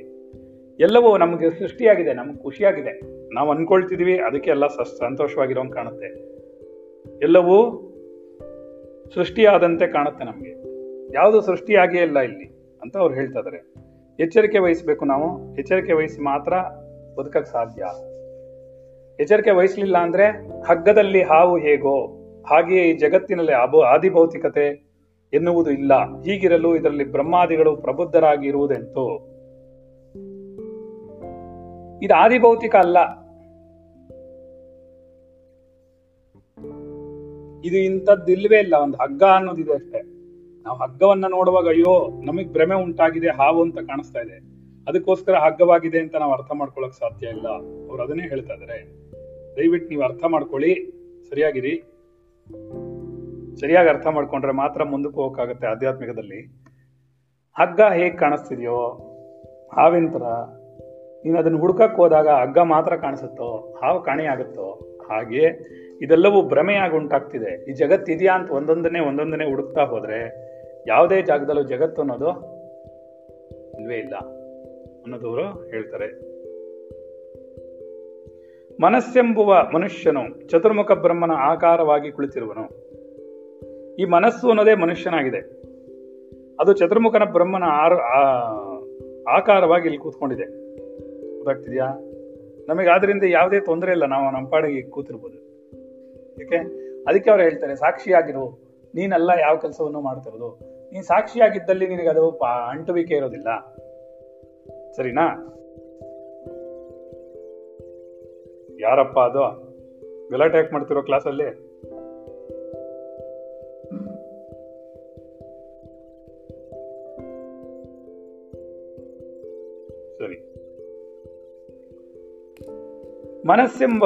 ಎಲ್ಲವೂ ನಮಗೆ ಸೃಷ್ಟಿಯಾಗಿದೆ, ನಮ್ಗೆ ಖುಷಿಯಾಗಿದೆ. ನಾವು ಅನ್ಕೊಳ್ತಿದೀವಿ, ಅದಕ್ಕೆ ಎಲ್ಲ ಸಂತೋಷವಾಗಿರೋಂಗ್ ಕಾಣುತ್ತೆ. ಎಲ್ಲವೂ ಸೃಷ್ಟಿಯಾದಂತೆ ಕಾಣುತ್ತೆ ನಮಗೆ. ಯಾವುದು ಸೃಷ್ಟಿಯಾಗೇ ಇಲ್ಲ ಇಲ್ಲಿ ಅಂತ ಅವ್ರು ಹೇಳ್ತಾ ಎಚ್ಚರಿಕೆ ವಹಿಸಬೇಕು ನಾವು. ಎಚ್ಚರಿಕೆ ವಹಿಸಿ ಮಾತ್ರ ಬದುಕಕ್ಕೆ ಸಾಧ್ಯ. ಎಚ್ಚರಿಕೆ ವಹಿಸಲಿಲ್ಲ ಅಂದ್ರೆ ಹಗ್ಗದಲ್ಲಿ ಹಾವು ಹೇಗೋ, ಹಾಗೆಯೇ ಈ ಜಗತ್ತಿನಲ್ಲಿ ಅಬೋ ಆದಿಭೌತಿಕತೆ ಎನ್ನುವುದು ಇಲ್ಲ. ಹೀಗಿರಲು ಇದರಲ್ಲಿ ಬ್ರಹ್ಮಾದಿಗಳು ಪ್ರಬುದ್ಧರಾಗಿ ಇರುವುದೆಂತು? ಇದು ಆದಿಭೌತಿಕ ಅಲ್ಲ. ಇದು ಇಂಥದ್ದು ಇಲ್ವೇ ಇಲ್ಲ. ಒಂದು ಹಗ್ಗ ಅನ್ನೋದಿದೆ ಅಷ್ಟೇ. ನಾವು ಹಗ್ಗವನ್ನ ನೋಡುವಾಗ ಅಯ್ಯೋ, ನಮಗ್ ಭ್ರಮೆ ಉಂಟಾಗಿದೆ, ಹಾವು ಅಂತ ಕಾಣಿಸ್ತಾ ಇದೆ. ಅದಕ್ಕೋಸ್ಕರ ಹಗ್ಗವಾಗಿದೆ ಅಂತ ನಾವು ಅರ್ಥ ಮಾಡ್ಕೊಳಕ್ ಸಾಧ್ಯ ಇಲ್ಲ. ಅವ್ರು ಅದನ್ನೇ ಹೇಳ್ತಾ ಇದಾರೆ. ದಯವಿಟ್ಟು ನೀವು ಅರ್ಥ ಮಾಡ್ಕೊಳ್ಳಿ. ಸರಿಯಾಗಿರಿ. ಸರಿಯಾಗಿ ಅರ್ಥ ಮಾಡ್ಕೊಂಡ್ರೆ ಮಾತ್ರ ಮುಂದಕ್ಕೆ ಹೋಗಕ್ಕಾಗತ್ತೆ ಆಧ್ಯಾತ್ಮಿಕದಲ್ಲಿ. ಹಗ್ಗ ಹೇಗ್ ಕಾಣಿಸ್ತಿದ್ಯೋ, ಹಾವಿನ ತರ ನೀನು ಅದನ್ನ ಹುಡ್ಕಕ್ ಹೋದಾಗ ಹಗ್ಗ ಮಾತ್ರ ಕಾಣಿಸುತ್ತೋ, ಹಾವು ಕಾಣೆಯಾಗುತ್ತೋ ಹಾಗೆ ಇದೆಲ್ಲವೂ ಭ್ರಮೆಯಾಗಿ ಉಂಟಾಗ್ತಿದೆ. ಈ ಜಗತ್ತಿದೆಯಾ ಅಂತ ಒಂದೊಂದನ್ನೇ ಒಂದೊಂದನ್ನೇ ಹುಡುಕ್ತಾ ಹೋದ್ರೆ ಯಾವುದೇ ಜಾಗದಲ್ಲೂ ಜಗತ್ತು ಅನ್ನೋದು ಇಲ್ವೇ ಇಲ್ಲ ಅನ್ನೋದವರು ಹೇಳ್ತಾರೆ. ಮನಸ್ಸೆಂಬುವ ಮನುಷ್ಯನು ಚತುರ್ಮುಖ ಬ್ರಹ್ಮನ ಆಕಾರವಾಗಿ ಕುಳಿತಿರುವನು. ಈ ಮನಸ್ಸು ಅನ್ನೋದೇ ಮನುಷ್ಯನಾಗಿದೆ. ಅದು ಚತುರ್ಮುಖನ ಬ್ರಹ್ಮನ ಆರು ಆಕಾರವಾಗಿ ಇಲ್ಲಿ ಕೂತ್ಕೊಂಡಿದೆ. ಗೊತ್ತಾಗ್ತಿದ್ಯಾ? ನಮಗೆ ಆದ್ರಿಂದ ಯಾವುದೇ ತೊಂದರೆ ಇಲ್ಲ, ನಾವು ನಮ್ಮ ಪಾಡಿಗೆ ಕೂತಿರ್ಬೋದು. ಯಾಕೆ? ಅದಕ್ಕೆ ಅವ್ರು ಹೇಳ್ತಾರೆ, ಸಾಕ್ಷಿಯಾಗಿರು. ನೀನಲ್ಲ ಯಾವ ಕೆಲಸವನ್ನು ಮಾಡ್ತಿರೋದು ನೀನ್ ಸಾಕ್ಷಿಯಾಗಿದ್ದಲ್ಲಿ ನಿನಗೆ ಅದು ಅಂಟುವಿಕೆ ಇರೋದಿಲ್ಲ. ಸರಿನಾ? ಯಾರಪ್ಪ ಅದು? ಗಲಾಟೆ ಯಾಕೆ ಮಾಡ್ತಿರೋ ಕ್ಲಾಸಲ್ಲಿ ಸರಿ. ಮನಸ್ಸೆಂಬ,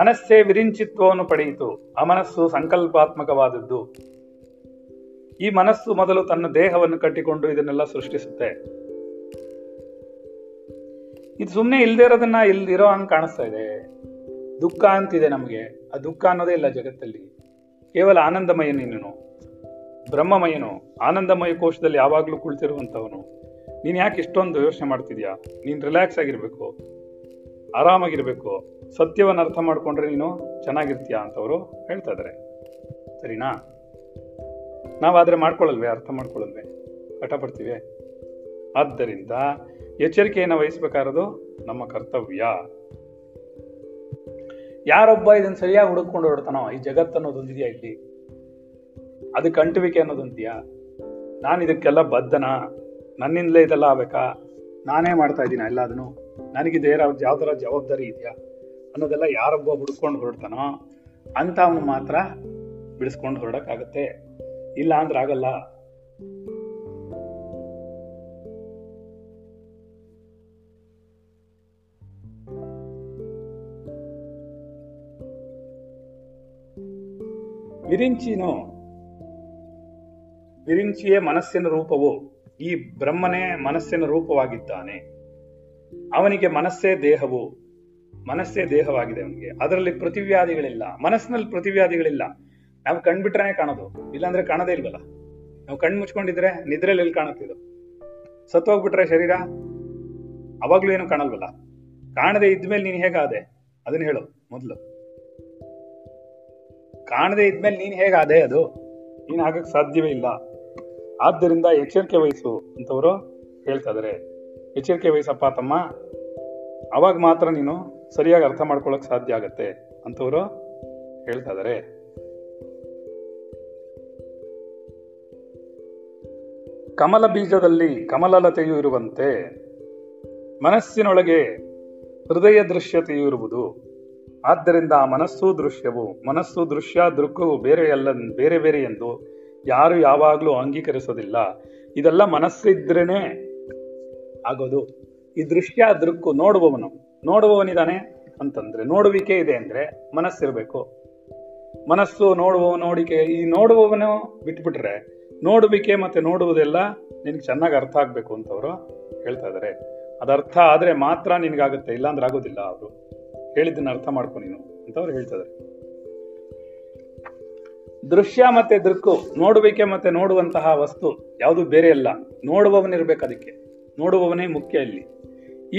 ಮನಸ್ಸೇ ವಿರಿಂಚಿತ್ವವನ್ನು ಪಡೆಯಿತು. ಆ ಮನಸ್ಸು ಸಂಕಲ್ಪಾತ್ಮಕವಾದದ್ದು. ಈ ಮನಸ್ಸು ಮೊದಲು ತನ್ನ ದೇಹವನ್ನು ಕಟ್ಟಿಕೊಂಡು ಇದನ್ನೆಲ್ಲ ಸೃಷ್ಟಿಸುತ್ತೆ. ಇದು ಸುಮ್ಮನೆ ಇಲ್ದೇ ಇರೋದನ್ನ ಇಲ್ದಿರೋ ಹಂಗೆ ಕಾಣಿಸ್ತಾ ಇದೆ. ದುಃಖ ಅಂತಿದೆ ನಮಗೆ. ಆ ದುಃಖ ಅನ್ನೋದೇ ಇಲ್ಲ ಜಗತ್ತಲ್ಲಿ. ಕೇವಲ ಆನಂದಮಯ ನೀನು. ಬ್ರಹ್ಮಮಯನು ಆನಂದಮಯ ಕೋಶದಲ್ಲಿ ಯಾವಾಗಲೂ ಕುಳಿತಿರುವಂತವನು ನೀನು ಯಾಕೆ ಇಷ್ಟೊಂದು ಯೋಚನೆ ಮಾಡ್ತಿದ್ಯಾ? ನೀನು ರಿಲ್ಯಾಕ್ಸ್ ಆಗಿರ್ಬೇಕು. ಆರಾಮಾಗಿರಬೇಕು. ಸತ್ಯವನ್ನು ಅರ್ಥ ಮಾಡ್ಕೊಂಡ್ರೆ ನೀನು ಚೆನ್ನಾಗಿರ್ತೀಯಾ ಅಂತವರು ಹೇಳ್ತಾ ಸರಿನಾ? ನಾವಾದ್ರೆ ಮಾಡ್ಕೊಳ್ಳಲ್ವೇ, ಅರ್ಥ ಮಾಡ್ಕೊಳ್ಳಲ್ವೇ? ಪಡ್ತೀವಿ ಆದ್ದರಿಂದ ಎಚ್ಚರಿಕೆಯನ್ನು ವಹಿಸಬೇಕಾರದು ನಮ್ಮ ಕರ್ತವ್ಯ. ಯಾರೊಬ್ಬ ಇದನ್ನು ಸರಿಯಾಗಿ ಹುಡುಕೊಂಡು ಹೊರಡ್ತಾನೋ, ಈ ಜಗತ್ತು ಅನ್ನೋದೊಂದಿದೆಯಾ ಇಲ್ಲಿ? ಅದಕ್ಕೆ ಅಂಟುವಿಕೆ ಅನ್ನೋದೊಂದಿದೆಯಾ ನಾನು ಇದಕ್ಕೆಲ್ಲ ಬದ್ಧನ? ನನ್ನಿಂದಲೇ ಇದೆಲ್ಲ ಆಗ್ಬೇಕಾ? ನಾನೇ ಮಾಡ್ತಾ ಇದ್ದೀನಿ ನನಗೆ ನನಗಿದು ಯಾವ್ದಾರ ಜವಾಬ್ದಾರಿ ಇದೆಯಾ? ಅನ್ನೋದೆಲ್ಲ ಯಾರೊಬ್ಬ ಹುಡ್ಕೊಂಡು ಹೊರಡ್ತಾನೋ ಅಂತ ಅವನು ಮಾತ್ರ ಬಿಡಿಸ್ಕೊಂಡು ಹೊರಡಕ್ಕಾಗತ್ತೆ. ಇಲ್ಲ ಅಂದ್ರೆ ಆಗಲ್ಲ. ವಿರಿಂಚಿನು, ವಿರಿಂಚಿಯೇ ಮನಸ್ಸಿನ ರೂಪವು, ಈ ಬ್ರಹ್ಮನೇ ಮನಸ್ಸಿನ ರೂಪವಾಗಿದ್ದಾನೆ. ಅವನಿಗೆ ಮನಸ್ಸೇ ದೇಹವು, ಮನಸ್ಸೇ ದೇಹವಾಗಿದೆ ಅವನಿಗೆ. ಅದರಲ್ಲಿ ಪ್ರತಿವ್ಯಾಧಿಗಳಿಲ್ಲ ಮನಸ್ಸಿನಲ್ಲಿ ಪ್ರತಿವ್ಯಾಧಿಗಳಿಲ್ಲ ನಾವು ಕಣ್ಬಿಟ್ರೆ ಕಾಣೋದು. ಇಲ್ಲಾಂದ್ರೆ ಕಾಣೋದೇ ಇಲ್ವಲ್ಲ. ನಾವು ಕಣ್ ಮುಚ್ಕೊಂಡಿದ್ರೆ ನಿದ್ರೆಯಲ್ಲಿ ಎಲ್ಲಿ ಕಾಣುತ್ತಿದ್ದು ಸತ್ತೋಗ್ಬಿಟ್ರೆ ಶರೀರ? ಅವಾಗ್ಲೂ ಏನು ಕಾಣಲ್ವಲ್ಲ? ಕಾಣದೆ ಇದ್ಮೇಲೆ ನೀನ್ ಹೇಗಾದೆ? ಅದನ್ನ ಹೇಳು, ಮೊದಲು. ಕಾಣದೆ ಇದ್ಮೇಲೆ ನೀನ್ ಹೇಗಾದೆ ಅದು? ನೀನ್ ಆಗಕ್ ಸಾಧ್ಯವೇ ಇಲ್ಲ. ಆದ್ದರಿಂದ ಎಚ್ಚರಿಕೆ ವಹಿಸು ಅಂತವರು ಹೇಳ್ತಾ ಇದಾರೆ ಎಚ್ಚರಿಕೆ ವಹಿಸಪ್ಪ ತಮ್ಮ. ಅವಾಗ ಮಾತ್ರ ನೀನು ಸರಿಯಾಗಿ ಅರ್ಥ ಮಾಡ್ಕೊಳಕ್ ಸಾಧ್ಯ ಆಗತ್ತೆ ಅಂತವರು ಹೇಳ್ತಾ ಇದಾರೆ ಕಮಲ ಬೀಜದಲ್ಲಿ ಕಮಲಲತೆಯು ಇರುವಂತೆ ಮನಸ್ಸಿನೊಳಗೆ ಹೃದಯ ದೃಶ್ಯತೆಯೂ ಇರುವುದು. ಆದ್ದರಿಂದ ಆ ಮನಸ್ಸು ದೃಶ್ಯವು, ಮನಸ್ಸು ದೃಶ್ಯ ದೃಕ್ಕವು ಬೇರೆ ಎಲ್ಲ ಬೇರೆ ಬೇರೆ ಎಂದು ಯಾರು ಯಾವಾಗಲೂ ಅಂಗೀಕರಿಸೋದಿಲ್ಲ. ಇದೆಲ್ಲ ಮನಸ್ಸಿದ್ರೇನೆ ಆಗೋದು. ಈ ದೃಶ್ಯ, ದೃಕ್ಕು ನೋಡುವವನು, ನೋಡುವವನಿದ್ದಾನೆ ಅಂತಂದ್ರೆ, ನೋಡುವಿಕೆ ಇದೆ ಅಂದ್ರೆ ಮನಸ್ಸಿರಬೇಕು. ಮನಸ್ಸು ನೋಡುವವ ನೋಡಿಕೆ, ಈ ನೋಡುವವನು ಬಿಟ್ಬಿಟ್ರೆ ನೋಡುವಿಕೆ ಮತ್ತೆ ನೋಡುವುದೆಲ್ಲ ನಿನಗೆ ಚೆನ್ನಾಗಿ ಅರ್ಥ ಆಗ್ಬೇಕು ಅಂತವ್ರು ಹೇಳ್ತಾ ಇದ್ದಾರೆ ಅದರ್ಥ ಅರ್ಥ ಆದ್ರೆ ಮಾತ್ರ ನಿನಗಾಗುತ್ತೆ, ಇಲ್ಲಾಂದ್ರೆ ಆಗೋದಿಲ್ಲ ಅವರು. ಹೇಳಿದ್ದನ್ನ ಅರ್ಥ ಮಾಡ್ಕೊ ನೀನು ಅಂತವ್ರು ಹೇಳ್ತಾ ಇದಾರೆ. ದೃಶ್ಯ ಮತ್ತೆ ದೃಕ್ಕು, ನೋಡುವಿಕೆ ಮತ್ತೆ ನೋಡುವಂತಹ ವಸ್ತು ಯಾವುದು ಬೇರೆ ಅಲ್ಲ. ನೋಡುವವನಿರ್ಬೇಕು ಅದಕ್ಕೆ. ನೋಡುವವನೇ ಮುಖ್ಯ ಇಲ್ಲಿ.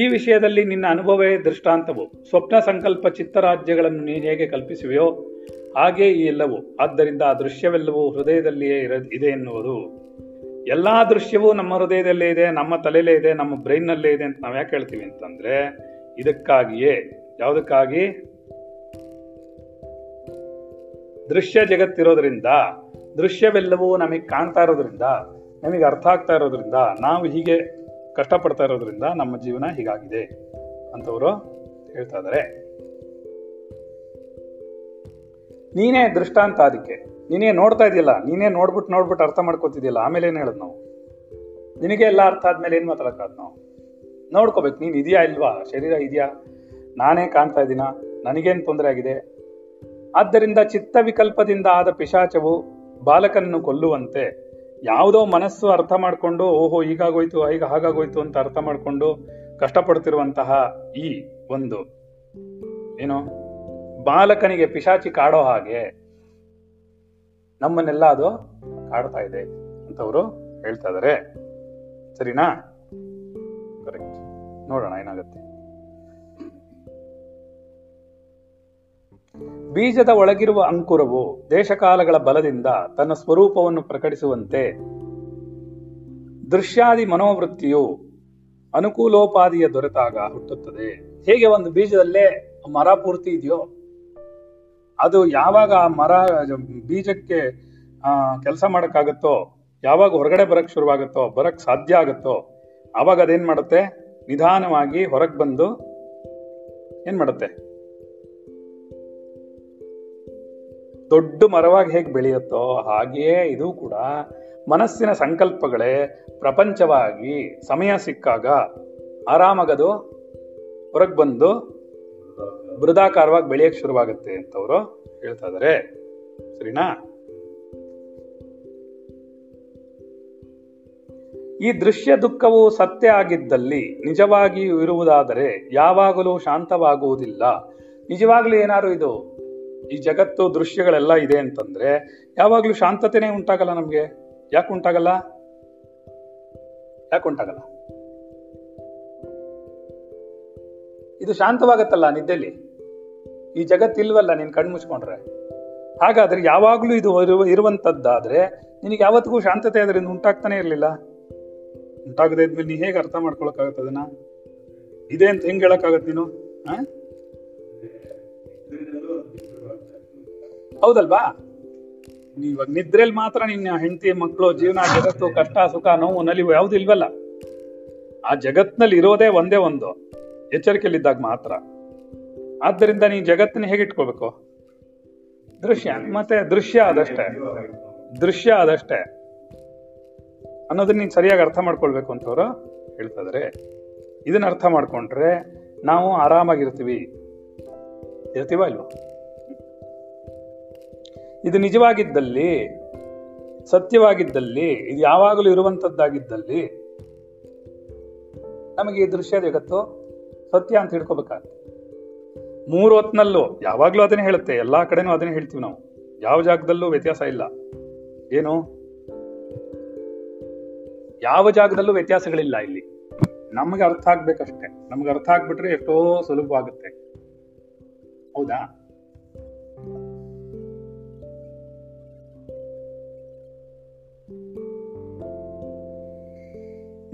ಈ ವಿಷಯದಲ್ಲಿ ನಿನ್ನ ಅನುಭವವೇ ದೃಷ್ಟಾಂತವು. ಸ್ವಪ್ನ ಸಂಕಲ್ಪ ಚಿತ್ತರಾಜ್ಯಗಳನ್ನು ನೀನು ಹೇಗೆ ಕಲ್ಪಿಸುವೆಯೋ ಹಾಗೆ ಈ ಎಲ್ಲವೂ. ಆದ್ದರಿಂದ ಆ ದೃಶ್ಯವೆಲ್ಲವೂ ಹೃದಯದಲ್ಲಿಯೇ ಇರ, ಇದೆ ಎನ್ನುವುದು. ಎಲ್ಲ ದೃಶ್ಯವೂ ನಮ್ಮ ಹೃದಯದಲ್ಲೇ ಇದೆ, ನಮ್ಮ ತಲೆಯಲ್ಲೇ ಇದೆ, ನಮ್ಮ ಬ್ರೈನ್ನಲ್ಲೇ ಇದೆ ಅಂತ ನಾವು ಯಾಕೆ ಹೇಳ್ತೀವಿ ಅಂತಂದ್ರೆ, ಇದಕ್ಕಾಗಿಯೇ, ಯಾವುದಕ್ಕಾಗಿ? ದೃಶ್ಯ ಜಗತ್ತಿರೋದ್ರಿಂದ, ದೃಶ್ಯವೆಲ್ಲವೂ ನಮಗೆ ಕಾಣ್ತಾ ಇರೋದ್ರಿಂದ, ನಮಗೆ ಅರ್ಥ ಆಗ್ತಾ ಇರೋದ್ರಿಂದ, ನಾವು ಹೀಗೆ ಕಷ್ಟಪಡ್ತಾ ಇರೋದ್ರಿಂದ ನಮ್ಮ ಜೀವನ ಹೀಗಾಗಿದೆ ಅಂತವರು ಹೇಳ್ತಾ ಇದ್ದಾರೆ ನೀನೇ ದೃಷ್ಟಾಂತ ಅದಕ್ಕೆ ನೀನೇ ನೋಡ್ತಾ ಇದೆಯಲ್ಲ, ನೀನೇ ನೋಡ್ಬಿಟ್ಟು ನೋಡ್ಬಿಟ್ಟು ಅರ್ಥ ಮಾಡ್ಕೋತಿದ್ಯಲ್ಲ, ಆಮೇಲೆ ಏನು ಹೇಳೋದು ನಾವು? ನಿನಗೆ ಎಲ್ಲ ಅರ್ಥ ಆದ್ಮೇಲೆ ಏನು ಮಾತಾಡೋಕ್ಕಾದ್ ನಾವು? ನೋಡ್ಕೋಬೇಕು, ನೀನು ಇದೆಯಾ ಇಲ್ವಾ? ಶರೀರ ಇದೆಯಾ? ನಾನೇ ಕಾಣ್ತಾ ಇದ್ದೀನ? ನನಗೇನು ತೊಂದರೆ ಆಗಿದೆ? ಆದ್ದರಿಂದ ಚಿತ್ತ ವಿಕಲ್ಪದಿಂದ ಆದ ಪಿಶಾಚವು ಬಾಲಕನನ್ನು ಕೊಲ್ಲುವಂತೆ ಯಾವುದೋ ಮನಸ್ಸು ಅರ್ಥ ಮಾಡಿಕೊಂಡು, ಓಹೋ, ಹೀಗಾಗೋಯ್ತು ಈಗ ಹಾಗಾಗೋಯ್ತು ಅಂತ ಅರ್ಥ ಮಾಡಿಕೊಂಡು ಕಷ್ಟಪಡ್ತಿರುವಂತಹ ಈ ಒಂದು, ಏನು? ಬಾಲಕನಿಗೆ ಪಿಶಾಚಿ ಕಾಡೋ ಹಾಗೆ ನಮ್ಮನ್ನೆಲ್ಲ ಅದು ಕಾಡ್ತಾ ಇದೆ ಅಂತವರು ಹೇಳ್ತಾ ಇದಾರೆ. ಸರಿನಾ? ಕರೆಕ್ಟ್ ನೋಡೋಣ, ಏನಾಗುತ್ತೆ. ಬೀಜದ ಒಳಗಿರುವ ಅಂಕುರವು ದೇಶಕಾಲಗಳ ಬಲದಿಂದ ತನ್ನ ಸ್ವರೂಪವನ್ನು ಪ್ರಕಟಿಸುವಂತೆ ದೃಶ್ಯಾದಿ ಮನೋವೃತ್ತಿಯು ಅನುಕೂಲೋಪಾದಿಯ ದೊರೆತಾಗ ಹುಟ್ಟುತ್ತದೆ. ಹೇಗೆ ಒಂದು ಬೀಜದಲ್ಲೇ ಮರ ಪೂರ್ತಿ ಇದೆಯೋ ಅದು ಯಾವಾಗ ಆ ಮರ ಬೀಜಕ್ಕೆ ಕೆಲಸ ಮಾಡಕ್ಕಾಗತ್ತೋ, ಯಾವಾಗ ಹೊರಗಡೆ ಬರಕ್ ಶುರುವಾಗುತ್ತೋ, ಬರಕ್ ಸಾಧ್ಯ ಆಗುತ್ತೋ, ಆವಾಗ ಅದೇನ್ ಮಾಡುತ್ತೆ? ನಿಧಾನವಾಗಿ ಹೊರಗೆ ಬಂದು ಏನ್ ಮಾಡುತ್ತೆ? ದೊಡ್ಡ ಮರವಾಗಿ ಹೇಗೆ ಬೆಳೆಯುತ್ತೋ ಹಾಗೆಯೇ ಇದು ಕೂಡ ಮನಸ್ಸಿನ ಸಂಕಲ್ಪಗಳೇ ಪ್ರಪಂಚವಾಗಿ ಸಮಯ ಸಿಕ್ಕಾಗ ಆರಾಮಾಗದು, ಹೊರಗೆ ಬಂದು ಬೃದಾಕಾರವಾಗಿ ಬೆಳೆಯಕ್ಕೆ ಶುರುವಾಗುತ್ತೆ ಅಂತವರು ಹೇಳ್ತಾ ಇದಾರೆ. ಸರಿನಾ? ಈ ದೃಶ್ಯ ದುಃಖವು ಸತ್ಯ ಆಗಿದ್ದಲ್ಲಿ ನಿಜವಾಗಿಯೂ ಇರುವುದಾದರೆ ಯಾವಾಗಲೂ ಶಾಂತವಾಗುವುದಿಲ್ಲ. ನಿಜವಾಗ್ಲೂ ಏನಾದ್ರು ಇದು ಈ ಜಗತ್ತು ದೃಶ್ಯಗಳೆಲ್ಲ ಇದೆ ಅಂತಂದ್ರೆ ಯಾವಾಗ್ಲೂ ಶಾಂತತೆನೇ ಉಂಟಾಗಲ್ಲ ನಮ್ಗೆ? ಯಾಕೆ ಉಂಟಾಗಲ್ಲ? ಯಾಕೆ ಉಂಟಾಗಲ್ಲ? ಇದು ಶಾಂತವಾಗತ್ತಲ್ಲ ನಿದ್ದೆಲಿ? ಈ ಜಗತ್ತಿಲ್ವಲ್ಲ ನೀನು ಕಣ್ಣು ಮುಚ್ಕೊಂಡ್ರೆ? ಹಾಗಾದ್ರೆ ಯಾವಾಗಲೂ ಇದು ಇರುವ- ಇರುವಂತದ್ದಾದ್ರೆ ನಿನಗೆ ಯಾವತ್ತಿಗೂ ಶಾಂತತೆ ಅದರಿಂದ ಉಂಟಾಗ್ತಾನೆ ಇರಲಿಲ್ಲ? ಉಂಟಾಗದೇ ಇದ್ಮೇಲೆ ನೀ ಹೇಗೆ ಅರ್ಥ ಮಾಡ್ಕೊಳಕ್ಕಾಗತ್ತೆ ಅದನ್ನ? ಇದೆ ಅಂತ ಹೆಂಗೆ ಹೇಳಕ್ಕಾಗತ್ತೆ ನೀನು? ಹೌದಲ್ವಾ? ಇವಾಗ ನಿದ್ರೆಲ್ ಮಾತ್ರ ನಿನ್ನ ಹೆಂಡತಿ ಮಕ್ಕಳು ಜೀವನ, ಜಗತ್ತು, ಕಷ್ಟ, ಸುಖ, ನೋವು, ನಲಿವು ಯಾವುದು ಇಲ್ವಲ್ಲ? ಆ ಜಗತ್ನಲ್ಲಿ ಇರೋದೇ ಒಂದೇ ಒಂದು. ಎಚ್ಚರಿಕೆಯಲ್ಲಿದ್ದಾಗ ಮಾತ್ರ. ಆದ್ದರಿಂದ ನೀ ಜಗತ್ತನ್ನ ಹೇಗೆ ಇಟ್ಕೋಬೇಕು? ದೃಶ್ಯ, ಮತ್ತೆ ದೃಶ್ಯ ಅದಷ್ಟೇ ದೃಶ್ಯ ಅದಷ್ಟೇ ಅನ್ನೋದನ್ನ ನೀನ್ ಸರಿಯಾಗಿ ಅರ್ಥ ಮಾಡ್ಕೊಳ್ಬೇಕು ಅಂತವ್ರು ಹೇಳ್ತಾ ಇದಾರೆ. ಇದನ್ನ ಅರ್ಥ ಮಾಡ್ಕೊಂಡ್ರೆ ನಾವು ಆರಾಮಾಗಿರ್ತೀವಿ. ಇರ್ತೀವ ಇಲ್ವಾ? ಇದು ನಿಜವಾಗಿದ್ದಲ್ಲಿ, ಸತ್ಯವಾಗಿದ್ದಲ್ಲಿ, ಇದು ಯಾವಾಗಲೂ ಇರುವಂತದ್ದಾಗಿದ್ದಲ್ಲಿ ನಮಗೆ ಈ ದೃಶ್ಯ ಜಗತ್ತು ಸತ್ಯ ಅಂತ ಹಿಡ್ಕೋಬೇಕಾಗ್ತದೆ ಮೂರು ಹೊತ್ತಿನಲ್ಲೂ ಯಾವಾಗಲೂ ಅದನ್ನೇ ಹೇಳುತ್ತೆ, ಎಲ್ಲಾ ಕಡೆನೂ ಅದನ್ನೇ ಹೇಳ್ತೀವಿ ನಾವು. ಯಾವ ಜಾಗದಲ್ಲೂ ವ್ಯತ್ಯಾಸ ಇಲ್ಲ. ಏನು? ಯಾವ ಜಾಗದಲ್ಲೂ ವ್ಯತ್ಯಾಸಗಳಿಲ್ಲ ಇಲ್ಲಿ. ನಮಗೆ ಅರ್ಥ ಆಗ್ಬೇಕಷ್ಟೆ. ನಮ್ಗೆ ಅರ್ಥ ಆಗ್ಬಿಟ್ರೆ ಎಷ್ಟೋ ಸುಲಭವಾಗುತ್ತೆ. ಹೌದಾ?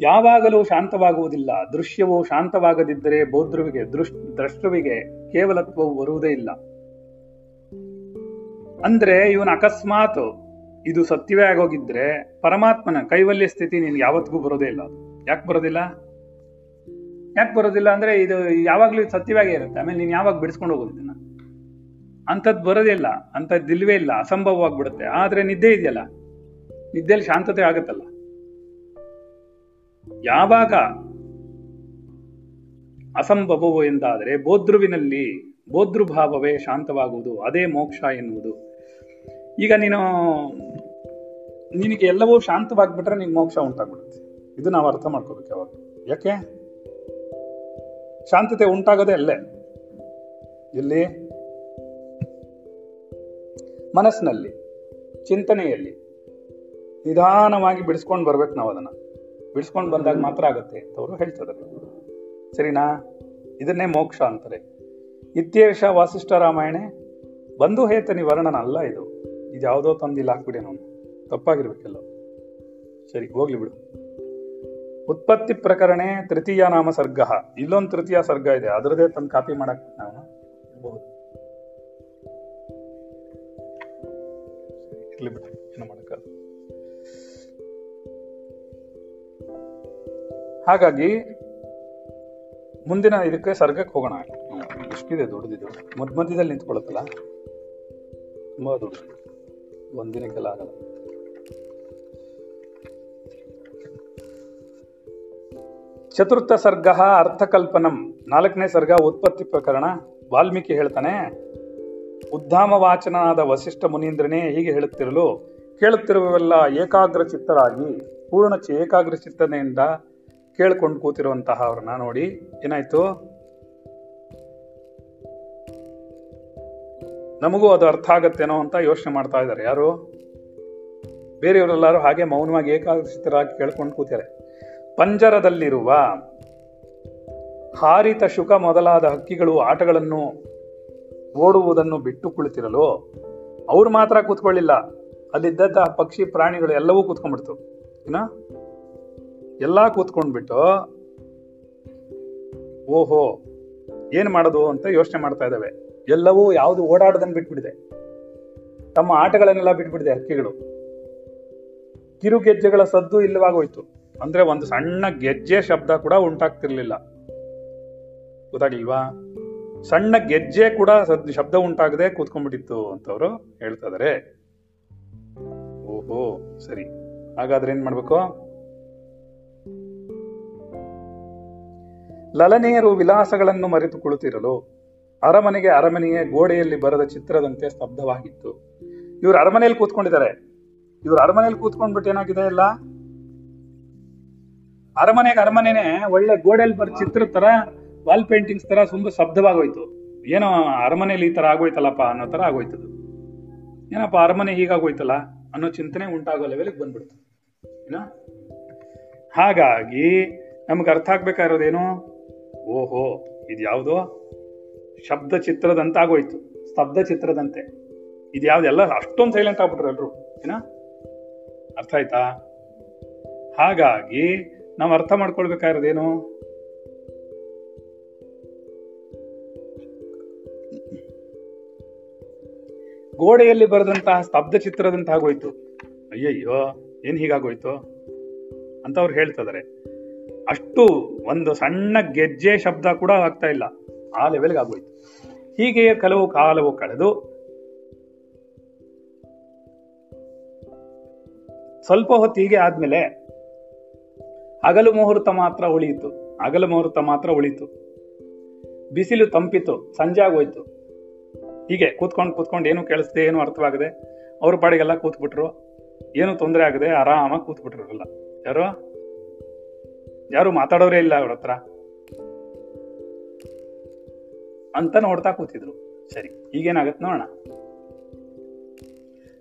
ಯಾವಾಗಲೂ ಶಾಂತವಾಗುವುದಿಲ್ಲ. ದೃಶ್ಯವು ಶಾಂತವಾಗದಿದ್ದರೆ ಬೌದ್ಧವಿಗೆ ದೃಶ್ ಕೇವಲತ್ವವು ಬರುವುದೇ ಇಲ್ಲ. ಅಂದ್ರೆ ಇವನ ಅಕಸ್ಮಾತ್ ಇದು ಸತ್ಯವೇ ಆಗೋಗಿದ್ರೆ ಪರಮಾತ್ಮನ ಕೈವಲ್ಯ ಸ್ಥಿತಿ ನಿನ್ಗೆ ಯಾವತ್ತಿಗೂ ಬರೋದೇ ಇಲ್ಲ ಯಾಕೆ ಬರೋದಿಲ್ಲ? ಯಾಕೆ ಬರೋದಿಲ್ಲ ಅಂದ್ರೆ ಇದು ಯಾವಾಗ್ಲೂ ಸತ್ಯವಾಗೇ ಇರುತ್ತೆ. ಆಮೇಲೆ ನೀನು ಯಾವಾಗ ಬಿಡಿಸ್ಕೊಂಡು ಹೋಗೋದಿನ್ನ ಅಂಥದ್ದು ಬರೋದೇ ಇಲ್ಲ. ಅಂಥದ್ದು ಇಲ್ವೇ ಇಲ್ಲ. ಅಸಂಭವವಾಗ್ಬಿಡುತ್ತೆ. ಆದ್ರೆ ನಿದ್ದೆ ಇದೆಯಲ್ಲ? ನಿದ್ದೆಯಲ್ಲಿ ಶಾಂತತೆ ಆಗುತ್ತಲ್ಲ? ಯಾವಾಗ ಅಸಂಭವವು ಎಂದಾದರೆ ಬೋಧ್ರುವಿನಲ್ಲಿ ಬೋಧ್ರುಭಾವವೇ ಶಾಂತವಾಗುವುದು, ಅದೇ ಮೋಕ್ಷ ಎನ್ನುವುದು. ಈಗ ನೀನು, ನಿನಗೆ ಎಲ್ಲವೂ ಶಾಂತವಾಗಿಬಿಟ್ರೆ ನಿನ್ ಮೋಕ್ಷ ಉಂಟಾಗ್ಬಿಡುತ್ತೆ. ಇದು ನಾವು ಅರ್ಥ ಮಾಡ್ಕೋಬೇಕು ಯಾವಾಗ. ಯಾಕೆ? ಶಾಂತತೆ ಉಂಟಾಗೋದೇ ಅಲ್ಲೇ. ಎಲ್ಲಿ? ಮನಸ್ಸಿನಲ್ಲಿ, ಚಿಂತನೆಯಲ್ಲಿ. ನಿಧಾನವಾಗಿ ಬಿಡಿಸ್ಕೊಂಡು ಬರ್ಬೇಕು ನಾವು ಅದನ್ನ ಬಿಡಿಸ್ಕೊಂಡು ಬಂದಾಗ ಮಾತ್ರ ಆಗುತ್ತೆ. ಅವರು ಹೇಳ್ತಿದ್ದಾರೆ ಸರಿನಾ? ಇದನ್ನೇ ಮೋಕ್ಷ ಅಂತಾರೆ. ಇತ್ಯೇಷ ವಾಸಿಷ್ಠ ರಾಮಾಯಣೆ ಬಂಧು ಹೇತನಿ ವರ್ಣನ ಅಲ್ಲ ಇದು. ಇದು ಯಾವುದೋ ತಂದು ಇಲ್ಲಿ ಹಾಕ್ಬಿಡಿ ನಾನು ತಪ್ಪಾಗಿರ್ಬೇಕೆಲ್ಲ. ಸರಿ, ಹೋಗ್ಲಿ ಬಿಡು. ಉತ್ಪತ್ತಿ ಪ್ರಕರಣೆ ತೃತೀಯ ನಾಮ ಸರ್ಗ. ಇಲ್ಲೊಂದು ತೃತೀಯ ಸರ್ಗ ಇದೆ. ಅದರದೇ ತಂದು ಕಾಪಿ ಮಾಡಕ್ ನಾವು ಇರಬಹುದು ಇರ್ಲಿ ಬಿಡು. ಏನು ಹಾಗಾಗಿ ಮುಂದಿನ ಇದಕ್ಕೆ ಸರ್ಗಕ್ಕೆ ಹೋಗೋಣ. ಎಷ್ಟಿದೆ ದೊಡ್ಡದಿದು. ಮಧ್ಯ ಮಧ್ಯದಲ್ಲಿ ನಿಂತ್ಕೊಳತ್ತಲ್ಲ ತುಂಬ ದೊಡ್ಡದು ಒಂದಿನಕ್ಕೆಲ್ಲ ಆಗಲ್ಲ. ಚತುರ್ಥ ಸರ್ಗ ಅರ್ಥಕಲ್ಪನಂ. ನಾಲ್ಕನೇ ಸರ್ಗ ಉತ್ಪತ್ತಿ ಪ್ರಕರಣ. ವಾಲ್ಮೀಕಿ ಹೇಳ್ತಾನೆ ಉದ್ದಾಮ ವಾಚನಾದ ವಸಿಷ್ಠ ಮುನೀಂದ್ರನೇ ಹೀಗೆ ಹೇಳುತ್ತಿರಲು ಕೇಳುತ್ತಿರುವವೆಲ್ಲ ಏಕಾಗ್ರ ಚಿತ್ತರಾಗಿ ಪೂರ್ಣ ಏಕಾಗ್ರ ಚಿತ್ತನೆಯಿಂದ ಕೇಳ್ಕೊಂಡು ಕೂತಿರುವಂತಹ ಅವ್ರನ್ನ ನೋಡಿ. ಏನಾಯ್ತು? ನಮಗೂ ಅದು ಅರ್ಥ ಆಗತ್ತೇನೋ ಅಂತ ಯೋಚನೆ ಮಾಡ್ತಾ ಇದ್ದಾರೆ. ಯಾರು? ಬೇರೆಯವರೆಲ್ಲರೂ ಹಾಗೆ ಮೌನವಾಗಿ ಏಕಾಗ್ರಚಿತರಾಗಿ ಕೇಳ್ಕೊಂಡು ಕೂತಾರೆ ಪಂಜರದಲ್ಲಿರುವ ಹಾರಿತ ಶುಕ ಮೊದಲಾದ ಹಕ್ಕಿಗಳು ಆಟಗಳನ್ನು ಓಡುವುದನ್ನು ಬಿಟ್ಟು ಕುಳಿತಿರಲು ಅವ್ರು ಮಾತ್ರ ಕೂತ್ಕೊಳ್ಳಿಲ್ಲ. ಅಲ್ಲಿದ್ದಂತಹ ಪಕ್ಷಿ ಪ್ರಾಣಿಗಳು ಎಲ್ಲವೂ ಕೂತ್ಕೊಂಡ್ಬಿಡ್ತು. ಏನ ಎಲ್ಲಾ ಕೂತ್ಕೊಂಡ್ಬಿಟ್ಟು, ಓಹೋ, ಏನು ಮಾಡೋದು ಅಂತ ಯೋಚನೆ ಮಾಡ್ತಾ ಇದ್ದಾವೆ. ಎಲ್ಲವೂ ಯಾವುದು ಓಡಾಡೋದನ್ನು ಬಿಟ್ಬಿಟ್ಟಿದೆ ತಮ್ಮ ಆಟಗಳನ್ನೆಲ್ಲ ಬಿಟ್ಬಿಟ್ಟಿದೆ ಹಕ್ಕಿಗಳು. ಕಿರು ಗೆಜ್ಜೆಗಳ ಸದ್ದು ಇಲ್ಲವಾಗೋಯ್ತು. ಅಂದ್ರೆ ಒಂದು ಸಣ್ಣ ಗೆಜ್ಜೆ ಶಬ್ದ ಕೂಡ ಉಂಟಾಗ್ತಿರ್ಲಿಲ್ಲ. ಗೊತ್ತಾಗ್ಲಿಲ್ವಾ? ಸಣ್ಣ ಗೆಜ್ಜೆ ಕೂಡ ಶಬ್ದ ಉಂಟಾಗದೆ ಕೂತ್ಕೊಂಡ್ಬಿಟ್ಟಿತ್ತು ಅಂತವ್ರು ಹೇಳ್ತಾ ಇದಾರೆ. ಓಹೋ, ಸರಿ. ಹಾಗಾದ್ರೆ ಏನ್ ಮಾಡ್ಬೇಕು? ಲಲನೆಯರು ವಿಲಾಸಗಳನ್ನು ಮರೆತು ಕುಳಿತಿರಲು ಅರಮನೆಗೆ ಅರಮನೆಯೇ ಗೋಡೆಯಲ್ಲಿ ಬರದ ಚಿತ್ರದಂತೆ ಸ್ತಬ್ಧವಾಗಿತ್ತು. ಇವರು ಅರಮನೆಯಲ್ಲಿ ಕೂತ್ಕೊಂಡಿದ್ದಾರೆ. ಇವರು ಅರಮನೆಯಲ್ಲಿ ಕೂತ್ಕೊಂಡ್ಬಿಟ್ಟು ಏನಾಗಿದೆ ಎಲ್ಲ? ಅರಮನೆಗೆ ಅರಮನೆನೆ ಒಳ್ಳೆ ಗೋಡೆಯಲ್ಲಿ ಬರ ಚಿತ್ರ ತರ ವಾಲ್ ಪೇಂಟಿಂಗ್ಸ್ ತರ ತುಂಬಾ ಶಬ್ದವಾಗೋಯ್ತು ಏನೋ ಅರಮನೆಯಲ್ಲಿ ಈ ತರ ಆಗೋಯ್ತಲ್ಲಪ್ಪ ಅನ್ನೋ ತರ ಆಗೋಯ್ತದು. ಏನಪ್ಪ ಅರಮನೆ ಹೀಗಾಗೋಯ್ತಲ್ಲ ಅನ್ನೋ ಚಿಂತನೆ ಉಂಟಾಗೋ ಲೆವೆಲ್ಗೆ ಬಂದ್ಬಿಡ್ತು. ಏನ? ಹಾಗಾಗಿ ನಮ್ಗೆ ಅರ್ಥ ಆಗ್ಬೇಕಾಗಿರೋದೇನು? ಓಹೋ ಇದು ಯಾವುದು ಶಬ್ದ ಚಿತ್ರದಂತಾಗೋಯ್ತು ಸ್ತಬ್ಧ ಚಿತ್ರದಂತೆ ಇದು ಎಲ್ಲ ಅಷ್ಟೊಂದು ಸೈಲೆಂಟ್ ಆಗ್ಬಿಟ್ರು ಎಲ್ಲರೂ ಏನ? ಅರ್ಥ ಆಯ್ತಾ? ಹಾಗಾಗಿ ನಾವು ಅರ್ಥ ಮಾಡ್ಕೊಳ್ಬೇಕಾಗಿರೋದೇನು? ಗೋಡೆಯಲ್ಲಿ ಬರೆದಂತಹ ಸ್ತಬ್ಧ ಚಿತ್ರದಂತಾಗೋಯ್ತು ಅಯ್ಯಯ್ಯೋ, ಏನು ಹೀಗಾಗೋಯ್ತು? ಅಂತ ಅವ್ರು ಹೇಳ್ತಿದಾರೆ ಅಷ್ಟು ಒಂದು ಸಣ್ಣ ಗೆಜ್ಜೆ ಶಬ್ದ ಕೂಡ ಆಗ್ತಾ ಇಲ್ಲ. ಆ ಲೆವೆಲ್ಗೆ ಆಗೋಯ್ತು. ಹೀಗೆ ಕೆಲವು ಕಾಲವು ಕಳೆದು ಸ್ವಲ್ಪ ಹೊತ್ತು ಹೀಗೆ ಆದ್ಮೇಲೆ ಹಗಲು ಮುಹೂರ್ತ ಮಾತ್ರ ಉಳಿಯಿತು. ಹಗಲು ಮುಹೂರ್ತ ಮಾತ್ರ ಉಳಿತು ಬಿಸಿಲು ತಂಪಿತು. ಸಂಜೆ ಆಗೋಯ್ತು. ಹೀಗೆ ಕೂತ್ಕೊಂಡು ಕೂತ್ಕೊಂಡು ಏನು ಕೇಳಿಸ್ದೆ, ಏನು ಅರ್ಥವಾಗದೆ, ಅವ್ರ ಪಾಡಿಗೆಲ್ಲ ಕೂತ್ಬಿಟ್ರು. ಏನು ತೊಂದರೆ ಆಗದೆ ಆರಾಮಾಗಿ ಕೂತ್ಬಿಟ್ರಲ್ಲ ಯಾರು? ಯಾರು ಮಾತಾಡೋರೇ ಇಲ್ಲ ಅವ್ರ ಹತ್ರ. ಅಂತ ನೋಡ್ತಾ ಕೂತಿದ್ರು. ಸರಿ ಈಗೇನಾಗತ್ ನೋಡೋಣ.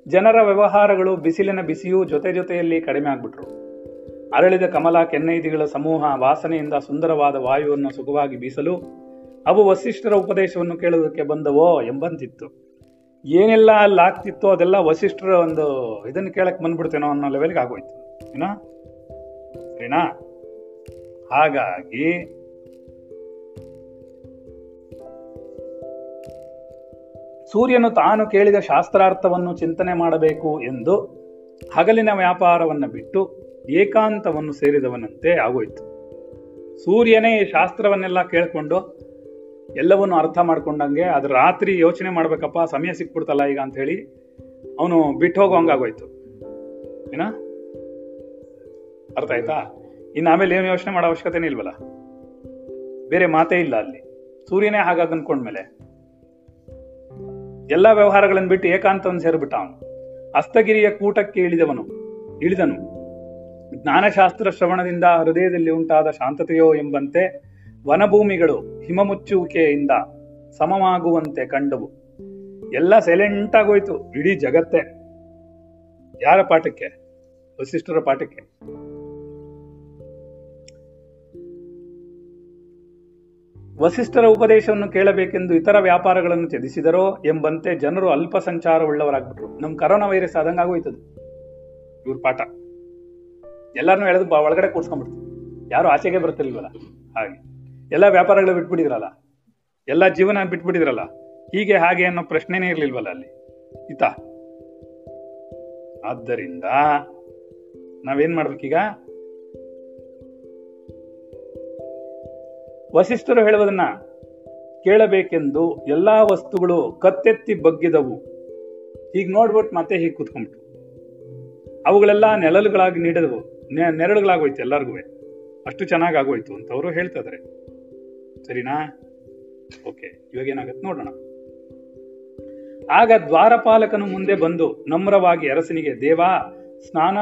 ಜನರ ವ್ಯವಹಾರಗಳು ಬಿಸಿಲಿನ ಬಿಸಿಯೂ ಜೊತೆ ಜೊತೆಯಲ್ಲಿ ಕಡಿಮೆ ಆಗ್ಬಿಟ್ರು. ಅರಳಿದ ಕಮಲ ಕೆನ್ನೈದಿಗಳ ಸಮೂಹ, ವಾಸನೆಯಿಂದ ಸುಂದರವಾದ ವಾಯುವನ್ನು ಸುಖವಾಗಿ ಬೀಸಲು ಅವು ವಸಿಷ್ಠರ ಉಪದೇಶವನ್ನು ಕೇಳುವುದಕ್ಕೆ ಬಂದವೋ ಎಂಬಂತಿತ್ತು. ಏನೆಲ್ಲ ಅಲ್ಲಿ ಆಗ್ತಿತ್ತೋ ಅದೆಲ್ಲ ವಸಿಷ್ಠರ ಒಂದು ಇದನ್ನು ಕೇಳಕ್ ಬಂದ್ಬಿಡ್ತೇನೋ ಅನ್ನೋ ಲೆವೆಲ್ಗೆ ಆಗೋಯ್ತು. ಏನಾ? ಸರಿನಾ? ಹಾಗಾಗಿ ಸೂರ್ಯನು ತಾನು ಕೇಳಿದ ಶಾಸ್ತ್ರಾರ್ಥವನ್ನು ಚಿಂತನೆ ಮಾಡಬೇಕು ಎಂದು ಹಗಲಿನ ವ್ಯಾಪಾರವನ್ನು ಬಿಟ್ಟು ಏಕಾಂತವನ್ನು ಸೇರಿದವನಂತೆ ಆಗೋಯ್ತು. ಸೂರ್ಯನೇ ಈ ಶಾಸ್ತ್ರವನ್ನೆಲ್ಲ ಕೇಳಿಕೊಂಡು ಎಲ್ಲವನ್ನು ಅರ್ಥ ಮಾಡ್ಕೊಂಡಂಗೆ ಅದು ರಾತ್ರಿ ಯೋಚನೆ ಮಾಡ್ಬೇಕಪ್ಪ, ಸಮಯ ಸಿಕ್ಬಿಡ್ತಲ್ಲ ಈಗ ಅಂತ ಹೇಳಿ ಅವನು ಬಿಟ್ಟು ಹೋಗೋ ಹಂಗಾಗೋಯ್ತು ಏನ? ಅರ್ಥ ಆಯ್ತಾ? ಇನ್ನು ಆಮೇಲೆ ಏನು ಯೋಚನೆ ಮಾಡೋ ಅವಶ್ಯಕತೆನೇ ಇಲ್ವಲ್ಲ? ಬೇರೆ ಮಾತೇ ಇಲ್ಲ ಅಲ್ಲಿ. ಸೂರ್ಯನೇ ಹಾಗಾಗಿ ಅಂದ್ಕೊಂಡ್ಮೇಲೆ. ಎಲ್ಲ ವ್ಯವಹಾರಗಳನ್ನು ಬಿಟ್ಟು ಏಕಾಂತವನ್ನು ಸೇರಿಬಿಟ್ಟ ಅವನು. ಅಸ್ತಗಿರಿಯ ಕೂಟಕ್ಕೆ ಇಳಿದವನು, ಇಳಿದನು. ಜ್ಞಾನಶಾಸ್ತ್ರ ಶ್ರವಣದಿಂದ ಹೃದಯದಲ್ಲಿ ಉಂಟಾದ ಶಾಂತತೆಯೋ ಎಂಬಂತೆ ವನಭೂಮಿಗಳು ಹಿಮಮುಚ್ಚುವಿಕೆಯಿಂದ ಸಮವಾಗುವಂತೆ ಕಂಡವು. ಎಲ್ಲ ಸೈಲೆಂಟ್ ಆಗೋಯ್ತು. ಇಡೀ ಜಗತ್ತೇ. ಯಾರ ಪಾಠಕ್ಕೆ? ವಸಿಷ್ಠರ ಪಾಠಕ್ಕೆ. ವಸಿಷ್ಠರ ಉಪದೇಶವನ್ನು ಕೇಳಬೇಕೆಂದು ಇತರ ವ್ಯಾಪಾರಗಳನ್ನು ತ್ಯಜಿಸಿದರೋ ಎಂಬಂತೆ ಜನರು ಅಲ್ಪ ಸಂಚಾರವುಳ್ಳವರಾಗ್ಬಿಟ್ರು ನಮ್ಮ ಕರೋನಾ ವೈರಸ್ ಆದಂಗೆ ಆಗೋಯ್ತದು. ಇವ್ರ ಪಾಠ. ಎಲ್ಲಾರನ್ನೂ ಎಳೆದು ಒಳಗಡೆ ಕೂರ್ಸ್ಕೊಂಡ್ಬಿಡ್ತು ಯಾರು ಆಚೆಗೆ ಬರ್ತಿರ್ಲಿಲ್ವಲ್ಲ ಹಾಗೆ. ಎಲ್ಲ ವ್ಯಾಪಾರಗಳು ಬಿಟ್ಬಿಟ್ಟಿದ್ರಲ್ಲ? ಎಲ್ಲ ಜೀವನ ಬಿಟ್ಬಿಟ್ಟಿದ್ರಲ್ಲ? ಹೀಗೆ, ಹಾಗೆ ಅನ್ನೋ ಪ್ರಶ್ನೆನೇ ಇರ್ಲಿಲ್ವಲ್ಲ ಅಲ್ಲಿ? ಇತ? ಆದ್ದರಿಂದ ನಾವೇನ್ ಮಾಡ್ಬೇಕೀಗ? ವಸಿಷ್ಠರು ಹೇಳುವುದನ್ನ ಕೇಳಬೇಕೆಂದು ಎಲ್ಲಾ ವಸ್ತುಗಳು ಕತ್ತೆತ್ತಿ ಬಗ್ಗಿದವು. ಈಗ ನೋಡ್ಬಿಟ್ಟು ಮತ್ತೆ ಹೀಗೆ ಕೂತ್ಕೊಂಡ್ಬಿಟ್ಟು ಅವುಗಳೆಲ್ಲ ನೆಲಲುಗಳಾಗಿ ನೀಡಿದವು. ನೆರಳುಗಳಾಗೋಯ್ತು ಎಲ್ಲರಿಗೂ. ಅಷ್ಟು ಚೆನ್ನಾಗಿ ಆಗೋಯ್ತು ಅಂತ ಅವರು ಹೇಳ್ತಾ ಸರಿನಾ? ಓಕೆ, ಇವಾಗ ಏನಾಗತ್ತೆ ನೋಡೋಣ. ಆಗ ದ್ವಾರಪಾಲಕನು ಮುಂದೆ ಬಂದು ನಮ್ರವಾಗಿ ಅರಸನಿಗೆ, ದೇವ ಸ್ನಾನ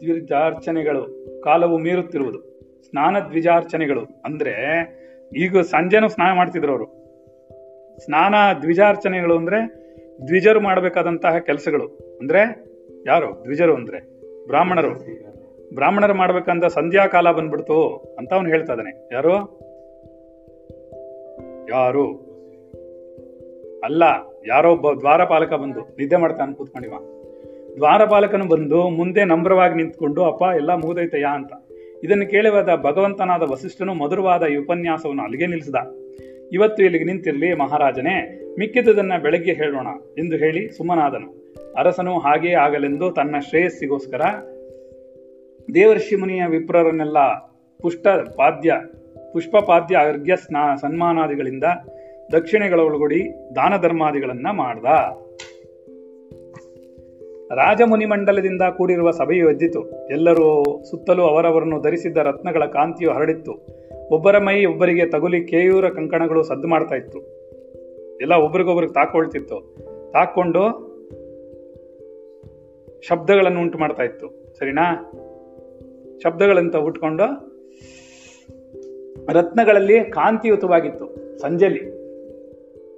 ದ್ವಿರ್ಜಾರ್ಚನೆಗಳು ಕಾಲವು ಮೀರುತ್ತಿರುವುದು. ಸ್ನಾನ ದ್ವಿಜಾರ್ಚನೆಗಳು ಅಂದ್ರೆ ಈಗ ಸಂಜೆನೂ ಸ್ನಾನ ಮಾಡ್ತಿದ್ರು ಅವರು. ಸ್ನಾನ ದ್ವಿಜಾರ್ಚನೆಗಳು ಅಂದ್ರೆ ದ್ವಿಜರು ಮಾಡಬೇಕಾದಂತಹ ಕೆಲಸಗಳು. ಅಂದ್ರೆ ಯಾರು? ದ್ವಿಜರು ಅಂದ್ರೆ ಬ್ರಾಹ್ಮಣರು. ಬ್ರಾಹ್ಮಣರು ಮಾಡ್ಬೇಕಂತ ಸಂಧ್ಯಾ ಕಾಲ ಬಂದ್ಬಿಡ್ತು ಅಂತ ಅವನು ಹೇಳ್ತಾ ಇದ್ದಾನೆ. ಯಾರು? ಯಾರು? ಅಲ್ಲ, ಯಾರೋ ಒಬ್ಬ ದ್ವಾರಪಾಲಕ ಬಂದು ನಿದ್ದೆ ಮಾಡ್ತಾನೆ ಕೂತ್ಕೊಂಡಿವ ದ್ವಾರಪಾಲಕನು ಬಂದು ಮುಂದೆ ನಮ್ರವಾಗಿ ನಿಂತ್ಕೊಂಡು, ಅಪ್ಪ, ಎಲ್ಲ ಮುಗಿದೈತಯ್ಯ ಅಂತ. ಇದನ್ನು ಕೇಳಿವಾದ ಭಗವಂತನಾದ ವಸಿಷ್ಠನು ಮಧುರವಾದ ಈ ಉಪನ್ಯಾಸವನ್ನು ಅಲ್ಲಿಗೆ ನಿಲ್ಲಿಸಿದ. ಇವತ್ತು ಇಲ್ಲಿಗೆ ನಿಂತಿರಲಿ ಮಹಾರಾಜನೇ ಮಿಕ್ಕಿದುದನ್ನ ಬೆಳಗ್ಗೆ ಹೇಳೋಣ ಎಂದು ಹೇಳಿ ಸುಮ್ಮನಾದನು ಅರಸನು ಹಾಗೇ ಆಗಲೆಂದು ತನ್ನ ಶ್ರೇಯಸ್ಸಿಗೋಸ್ಕರ ದೇವರ್ಷಿ ಮುನಿಯ ವಿಪ್ರರನ್ನೆಲ್ಲ ಪುಷ್ಟ ಪಾದ್ಯ, ಪುಷ್ಪಪಾದ್ಯ ಅರ್ಘ್ಯ ಸ್ನಾ ಸನ್ಮಾನಾದಿಗಳಿಂದ ದಕ್ಷಿಣೆಗಳ ಒಳಗೂಡಿ ದಾನ ಧರ್ಮಾದಿಗಳನ್ನ ಮಾಡ್ದ. ರಾಜಮುನಿ ಮಂಡಲದಿಂದ ಕೂಡಿರುವ ಸಭೆಯು ಎದ್ದಿತು. ಎಲ್ಲರೂ ಸುತ್ತಲೂ ಅವರವರನ್ನು ಧರಿಸಿದ್ದ ರತ್ನಗಳ ಕಾಂತಿಯು ಹರಡಿತ್ತು. ಒಬ್ಬರ ಮೈ ಒಬ್ಬರಿಗೆ ತಗುಲಿ ಕೇಯೂರ ಕಂಕಣಗಳು ಸದ್ದು ಮಾಡ್ತಾ ಇತ್ತು. ಎಲ್ಲ ಒಬ್ರಿಗೊಬ್ರಿಗೆ ತಾಕೊಳ್ತಿತ್ತು. ತಾಕೊಂಡು ಶಬ್ದಗಳನ್ನು ಉಂಟು ಮಾಡ್ತಾ ಇತ್ತು. ಸರಿನಾ? ಶಬ್ದಗಳಂತ ಉಟ್ಕೊಂಡು ರತ್ನಗಳಲ್ಲಿ ಕಾಂತಿಯುತವಾಗಿತ್ತು. ಸಂಜೆಲಿ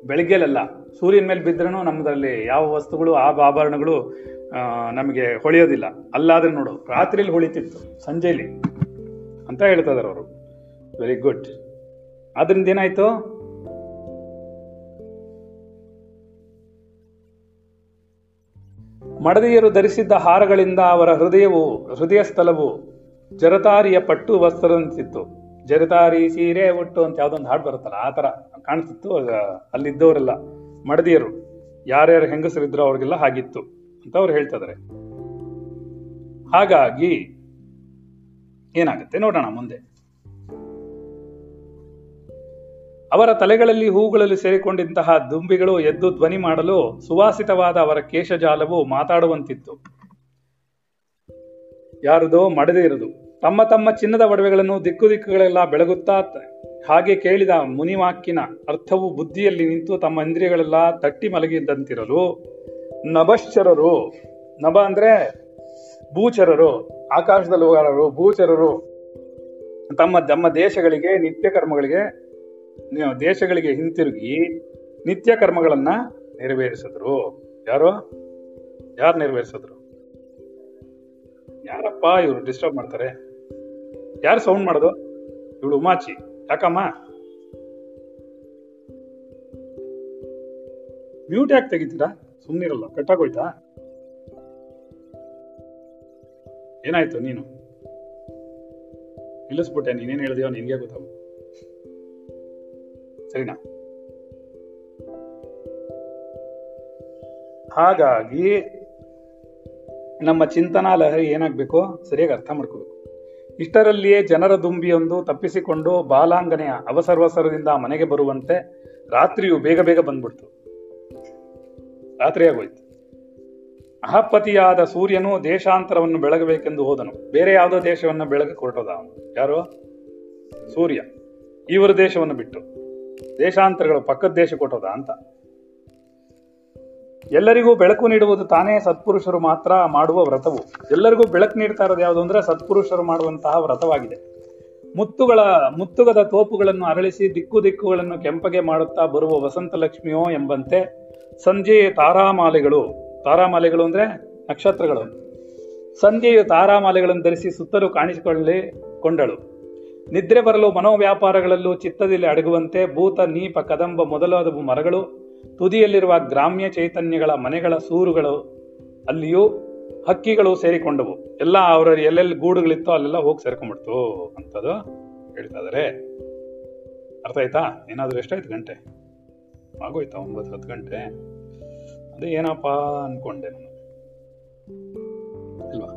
ಬೆಳಗ್ಗೆಲೆಲ್ಲ ಸೂರ್ಯನ ಮೇಲೆ ಬಿದ್ದರೂ ನಮ್ಮದ್ರಲ್ಲಿ ಯಾವ ವಸ್ತುಗಳು, ಆ ಆಭರಣಗಳು ನಮಗೆ ಹೊಳೆಯೋದಿಲ್ಲ. ಅಲ್ಲಾದ್ರೆ ನೋಡು, ರಾತ್ರಿಲಿ ಹೊಳಿತಿತ್ತು, ಸಂಜೆಲಿ ಅಂತ ಹೇಳ್ತಾ ಅವರು. ವೆರಿ ಗುಡ್ ಅದರಿಂದ ಏನಾಯ್ತು? ಮಡದಿಯರು ಧರಿಸಿದ್ದ ಹಾರಗಳಿಂದ ಅವರ ಹೃದಯವು ಹೃದಯ ಸ್ಥಳವು ಜರತಾರಿಯ ಪಟ್ಟು ವಸ್ತ್ರದಂತಿತ್ತು ಜರತಾರಿ ಸೀರೆ ಒಟ್ಟು ಅಂತ ಯಾವ್ದೊಂದು ಹಾಡು ಬರುತ್ತಲ್ಲ, ಆ ತರ ಕಾಣಿಸ್ತಿತ್ತು ಅಲ್ಲಿದ್ದವರೆಲ್ಲ ಮಡದಿಯರು, ಯಾರ್ಯಾರು ಹೆಂಗಸರಿದ್ರು ಅವ್ರಿಗೆಲ್ಲ ಹಾಗಿತ್ತು ಅಂತ ಅವ್ರು ಹೇಳ್ತಿದಾರೆ. ಹಾಗಾಗಿ ಏನಾಗುತ್ತೆ ನೋಡೋಣ ಮುಂದೆ. ಅವರ ತಲೆಗಳಲ್ಲಿ ಹೂಗಳಲ್ಲಿ ಸೇರಿಕೊಂಡಿದ್ದಂತಹ ದುಂಬಿಗಳು ಎದ್ದು ಧ್ವನಿ ಮಾಡಲು ಸುವಾಸಿತವಾದ ಅವರ ಕೇಶಜಾಲವು ಮಾತಾಡುವಂತಿತ್ತು. ಯಾರದೋ ಮಡದೇ ಇರುವುದು ತಮ್ಮ ತಮ್ಮ ಚಿನ್ನದ ಒಡವೆಗಳನ್ನು ದಿಕ್ಕು ದಿಕ್ಕುಗಳೆಲ್ಲ ಬೆಳಗುತ್ತಾ ಹಾಗೆ ಕೇಳಿದ ಮುನಿವಾಕ್ಕಿನ ಅರ್ಥವು ಬುದ್ಧಿಯಲ್ಲಿ ನಿಂತು ತಮ್ಮ ಇಂದ್ರಿಯಗಳೆಲ್ಲ ತಟ್ಟಿ ಮಲಗಿದ್ದಂತಿರಲು ನಭಶ್ಚರರು, ನಭ ಅಂದ್ರೆ ಭೂಚರರು, ಆಕಾಶದಲ್ಲಿ ಹೋಗಾರರು ಭೂಚರರು, ತಮ್ಮ ತಮ್ಮ ದೇಶಗಳಿಗೆ, ನಿತ್ಯ ಕರ್ಮಗಳಿಗೆ ದೇಶಗಳಿಗೆ ಹಿಂತಿರುಗಿ ನಿತ್ಯ ಕರ್ಮಗಳನ್ನ ನೆರವೇರಿಸಿದ್ರು. ಯಾರು? ಯಾರು ನೆರವೇರಿಸಿದ್ರು? ಯಾರಪ್ಪ ಇವರು ಡಿಸ್ಟರ್ಬ್ ಮಾಡ್ತಾರೆ? ಯಾರು ಸೌಂಡ್ ಮಾಡೋದು? ಇವಳು ಉಮಾಚಿ ಯಾಕಮ್ಮ? ಮ್ಯೂಟ್ ಯಾಕೆ ತೆಗಿತೀರಾ? ಸುಮ್ಮನಿರಲ್ಲ ಕಟ್ಟಾಗೋಯ್ತಾ? ಏನಾಯ್ತು ನೀನು? ನಿಲ್ಲಿಸ್ಬಿಟ್ಟೆ, ನೀನೇನು ಹೇಳಿದೆಯೋ ನಿನ್ಗೆ ಗೊತ್ತಾಗುತ್ತೆ ಸರಿನಾ? ಹಾಗಾಗಿ, ನಮ್ಮ ಚಿಂತನಾ ಲಹರಿ ಏನಾಗ್ಬೇಕು? ಸರಿಯಾಗಿ ಅರ್ಥ ಮಾಡ್ಕೋಬೇಕು. ಇಷ್ಟರಲ್ಲಿಯೇ ಜನರ ದುಂಬಿಯೊಂದು ತಪ್ಪಿಸಿಕೊಂಡು ಬಾಲಾಂಗನೆಯ ಅವಸರವಸರದಿಂದ ಮನೆಗೆ ಬರುವಂತೆ ರಾತ್ರಿಯು ಬೇಗ ಬೇಗ ಬಂದ್ಬಿಡ್ತು. ರಾತ್ರಿಯಾಗೋಯ್ತು. ಅಹಪತಿಯಾದ ಸೂರ್ಯನು ದೇಶಾಂತರವನ್ನು ಬೆಳಗಬೇಕೆಂದು ಹೋದನು. ಬೇರೆ ಯಾವುದೋ ದೇಶವನ್ನು ಬೆಳಗ ಕೊರಟೋದ ಅವನು. ಯಾರು? ಸೂರ್ಯ. ಇವರ ದೇಶವನ್ನು ಬಿಟ್ಟು. ದೇಶಾಂತರಗಳು ಪಕ್ಕದ ದೇಶ ಕೊಟ್ಟೋದ ಅಂತ. ಎಲ್ಲರಿಗೂ ಬೆಳಕು ನೀಡುವುದು ತಾನೇ ಸತ್ಪುರುಷರು ಮಾತ್ರ ಮಾಡುವ ವ್ರತವು. ಎಲ್ಲರಿಗೂ ಬೆಳಕು ನೀಡ್ತಾ ಇರೋದು ಯಾವುದು ಅಂದ್ರೆ ಸತ್ಪುರುಷರು ಮಾಡುವಂತಹ ವ್ರತವಾಗಿದೆ. ಮುತ್ತುಗಳ, ಮುತ್ತುಗದ ತೋಪುಗಳನ್ನು ಅರಳಿಸಿ ದಿಕ್ಕು ದಿಕ್ಕುಗಳನ್ನು ಕೆಂಪಗೆ ಮಾಡುತ್ತಾ ಬರುವ ವಸಂತ ಲಕ್ಷ್ಮಿಯೋ ಎಂಬಂತೆ ಸಂಜೆಯ ತಾರಾಮಾಲೆಗಳು ತಾರಾಮಾಲೆಗಳು ಅಂದ್ರೆ ನಕ್ಷತ್ರಗಳು. ಸಂಜೆಯು ತಾರಾಮಾಲೆಗಳನ್ನು ಧರಿಸಿ ಸುತ್ತಲೂ ಕಾಣಿಸಿಕೊಳ್ಳಲಿ ಕೊಂಡಳು. ನಿದ್ರೆ ಬರಲು ಮನೋವ್ಯಾಪಾರಗಳಲ್ಲೂ ಚಿತ್ತದಲ್ಲಿ ಅಡಗುವಂತೆ ಭೂತ, ನೀಪ, ಕದಂಬ ಮೊದಲಾದ ಮರಗಳು. ತುದಿಯಲ್ಲಿರುವ ಗ್ರಾಮ್ಯ ಚೈತನ್ಯಗಳ ಮನೆಗಳ ಸೂರುಗಳು ಅಲ್ಲಿಯೂ ಹಕ್ಕಿಗಳು ಸೇರಿಕೊಂಡವು. ಎಲ್ಲ ಅವರ ಎಲ್ಲೆಲ್ಲಿ ಗೂಡುಗಳಿತ್ತೋ ಅಲ್ಲೆಲ್ಲ ಹೋಗಿ ಸೇರ್ಕೊಂಡ್ಬಿಡ್ತು ಅಂತದು ಹೇಳ್ತಾ ಇದಾರೆ. ಅರ್ಥ ಆಯ್ತಾ? ಏನಾದ್ರೂ ಎಷ್ಟಾಯ್ತು ಗಂಟೆ? ಆಗೋಯ್ತಾ ಒಂಬತ್ತು, ಹತ್ತು ಗಂಟೆ? ಅದೇ ಏನಪ್ಪಾ ಅನ್ಕೊಂಡೆ ನಾನು. ಇಲ್ವಾ?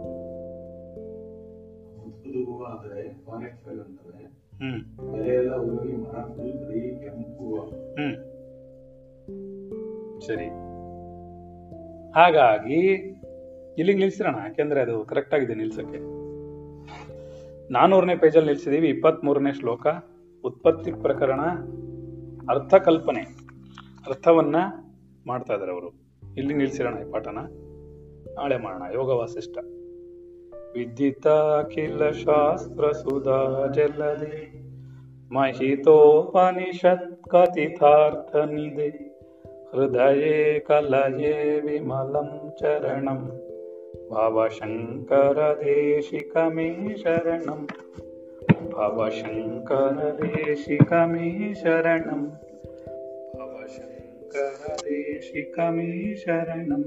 ಹ್ಮ್. ಸರಿ. ಹಾಗಾಗಿ, ಇಲ್ಲಿಗೆ ನಿಲ್ಸಿರೋಣ, ಯಾಕೆಂದ್ರೆ ಅದು ಕರೆಕ್ಟ್ ಆಗಿದೆ ನಿಲ್ಸಕ್ಕೆ. ನಾನೂರನೇ ಪೇಜಲ್ಲಿ ನಿಲ್ಸಿದೀವಿ ಇಪ್ಪತ್ತ್ ಮೂರನೇ ಶ್ಲೋಕ, ಉತ್ಪತ್ತಿ ಪ್ರಕರಣ ಅರ್ಥ ಕಲ್ಪನೆ ಅರ್ಥವನ್ನ ಮಾಡ್ತಾ ಇದಾರೆ ಅವರು. ಇಲ್ಲಿ ನಿಲ್ಸಿರೋಣ ಈ ಪಾಠನ. ನಾಳೆ ಮಾಡೋಣ ಯೋಗ ವಾಸಿಷ್ಠ ವಿದಿತಾಖಿಲ ಶಾಸ್ತ್ರ ಸುಧಾ ಮಹಿತೋಪನಿಷತ್ ಕಥಿತಾರ್ಥನಿದೆ हृदये कलये विमलं चरणं भवशङ्करदेशिकमे शरणं भवशङ्करदेशिकमे शरणं ಭವಶಂಕರದೇಶಿಕಮೇ ಶರಣಂ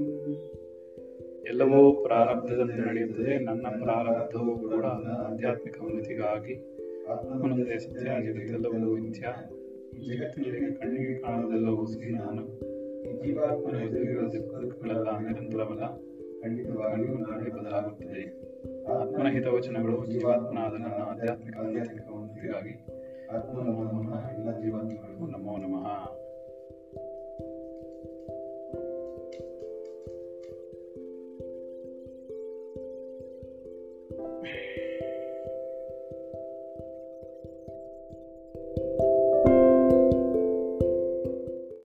ಎಲ್ಲವೂ ಪ್ರಾರಬ್ಧದಂತೆ ನಡೆಯುತ್ತದೆ ನನ್ನ ಪ್ರಾರಬ್ಧವೂ ಕೂಡ ಆಧ್ಯಾತ್ಮಿಕ ಉನ್ನತಿಗಾಗಿ ಆತ್ಮನೊಂದೇ ಸತ್ಯ ಜಗತ್ತೆಲ್ಲವೂ ಮಿಥ್ಯ ಈ ಜಗತ್ತಿನಲ್ಲಿ ಕಣ್ಣಿಗೆ ಕಾಣುವುದೆಲ್ಲವೂ ಸಿಹಿ ನಾನು ಈ ಜೀವಾತ್ಮನ ಎದುರಿಗಿರುವ ದುಃಖಗಳೆಲ್ಲ ನಿರಂತರವಲ್ಲ ಖಂಡಿತವಾಗಿಯೂ ನಾಳೆ ಬದಲಾಗುತ್ತದೆ ಆತ್ಮನ ಹಿತವಚನಗಳು ಜೀವಾತ್ಮನಾದ ನನ್ನ ಆಧ್ಯಾತ್ಮಿಕ ಉನ್ನತಿಗಾಗಿ ಆತ್ಮನ ನಮಃ ಎಲ್ಲ ಜೀವಾತ್ಮಗಳಿಗೂ ನಮೋ ನಮಃ.